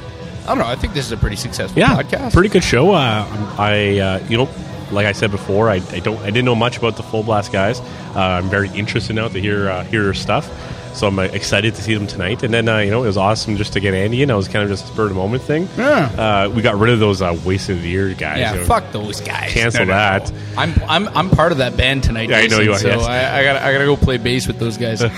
I don't know. I think this is a pretty successful Yeah, podcast. pretty good show. Uh, I, uh, you know, like I said before, I, I don't, I didn't know much about the Full Blast guys. Uh, I'm very interested now to hear uh, hear stuff. So I'm uh, excited to see them tonight. And then, uh, you know, it was awesome just to get Andy in. I was kind of just a spur of the moment thing. Yeah. Uh, we got rid of those uh, wasted of the year guys. Yeah, you know. fuck those guys. Cancel that. I'm I'm I'm part of that band tonight. Yeah, I know you are, So yes. I, I got I gotta go play bass with those guys. (laughs)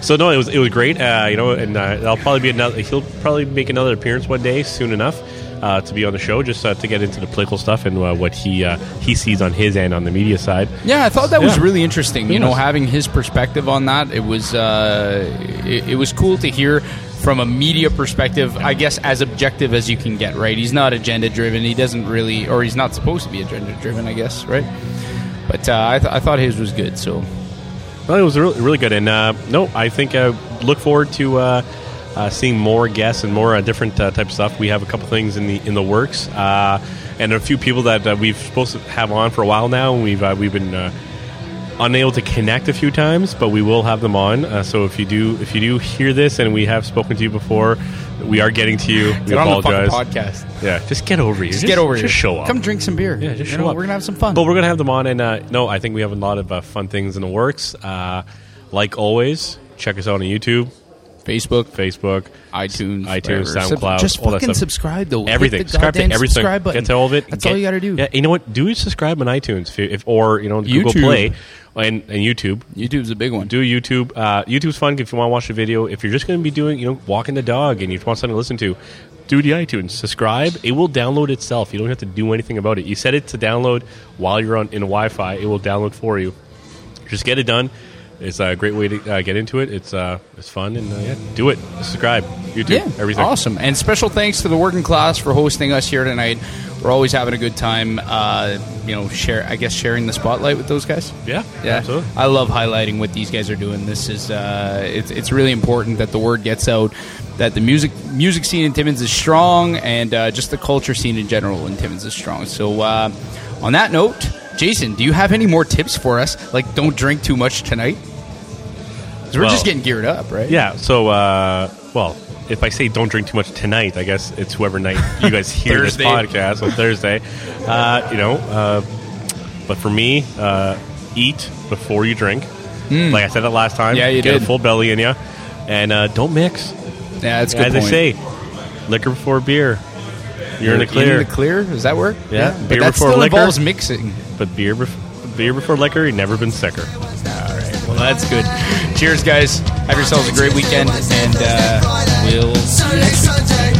So no, it was it was great. Uh, you know, and uh, I'll probably be another. He'll probably make another appearance one day soon enough uh, to be on the show, just uh, to get into the political stuff and uh, what he uh, he sees on his end on the media side. Yeah, I thought that was really interesting. You know, having his perspective on that, it was uh, it, it was cool to hear from a media perspective. I guess as objective as you can get. Right? He's not agenda driven. He doesn't really, or he's not supposed to be agenda driven. I guess. Right? But uh, I, th- I thought his was good. So Well, it was really, really good, and uh, no, I think uh, look forward to uh, seeing more guests and more uh, different uh, type of stuff. We have a couple things in the in the works, uh, and a few people that uh, we've supposed to have on for a while now, and we've uh, we've been. Uh, Unable to connect a few times, but we will have them on. Uh, so if you do, if you do hear this, and we have spoken to you before, we are getting to you. We get on the apologize. podcast. Yeah, just get over here. Just, get over just here. show up. Come drink some beer. Yeah, just You show know, up. We're gonna have some fun. But we're gonna have them on, and uh, no, I think we have a lot of uh, fun things in the works. Uh, like always, check us out on YouTube, Facebook, Facebook, iTunes, iTunes, whatever. SoundCloud, Just all that fucking stuff. subscribe though. Hit everything. the Subscribe to goddamn everything. Subscribe button. Get to all of it. That's Get- all you got to do. Yeah, you know what? Do subscribe on iTunes, if, if or you know Google YouTube. Play and, and YouTube. YouTube's a big one. Do YouTube. Uh, YouTube's fun if you want to watch a video. If you're just going to be doing, you know, walking the dog and you want something to listen to, do the iTunes. Subscribe. It will download itself. You don't have to do anything about it. You set it to download while you're on in Wi-Fi. It will download for you. Just get it done. It's a great way to uh, get into it. It's uh, it's fun and uh, yeah, do it. Subscribe, YouTube, Yeah, everything. awesome. And special thanks to the working class for hosting us here tonight. We're always having a good time. Uh, you know, share. I guess sharing the spotlight with those guys. Yeah, Yeah, absolutely. I love highlighting what these guys are doing. This is uh, it's it's really important that the word gets out that the music music scene in Timmins is strong, and uh, just the culture scene in general in Timmins is strong. So, uh, on that note, Jason, do you have any more tips for us? Like, don't drink too much tonight. We're Well, just getting geared up, right? Yeah. So, uh, well, if I say don't drink too much tonight, I guess it's whoever night you guys (laughs) hear this podcast on Thursday. Uh, you know, uh, but for me, uh, eat before you drink. Like I said that last time. Yeah, you get did. a full belly in you, and uh, don't mix. yeah, that's good. As point. they say, liquor before beer. You're in the clear. In the clear? Does that work? Yeah. but Beer that before still liquor. involves mixing. but beer, bef- beer before liquor, you've never been sicker. Well, that's good. Cheers, guys. Have yourselves a great weekend, and uh, we'll see you next week.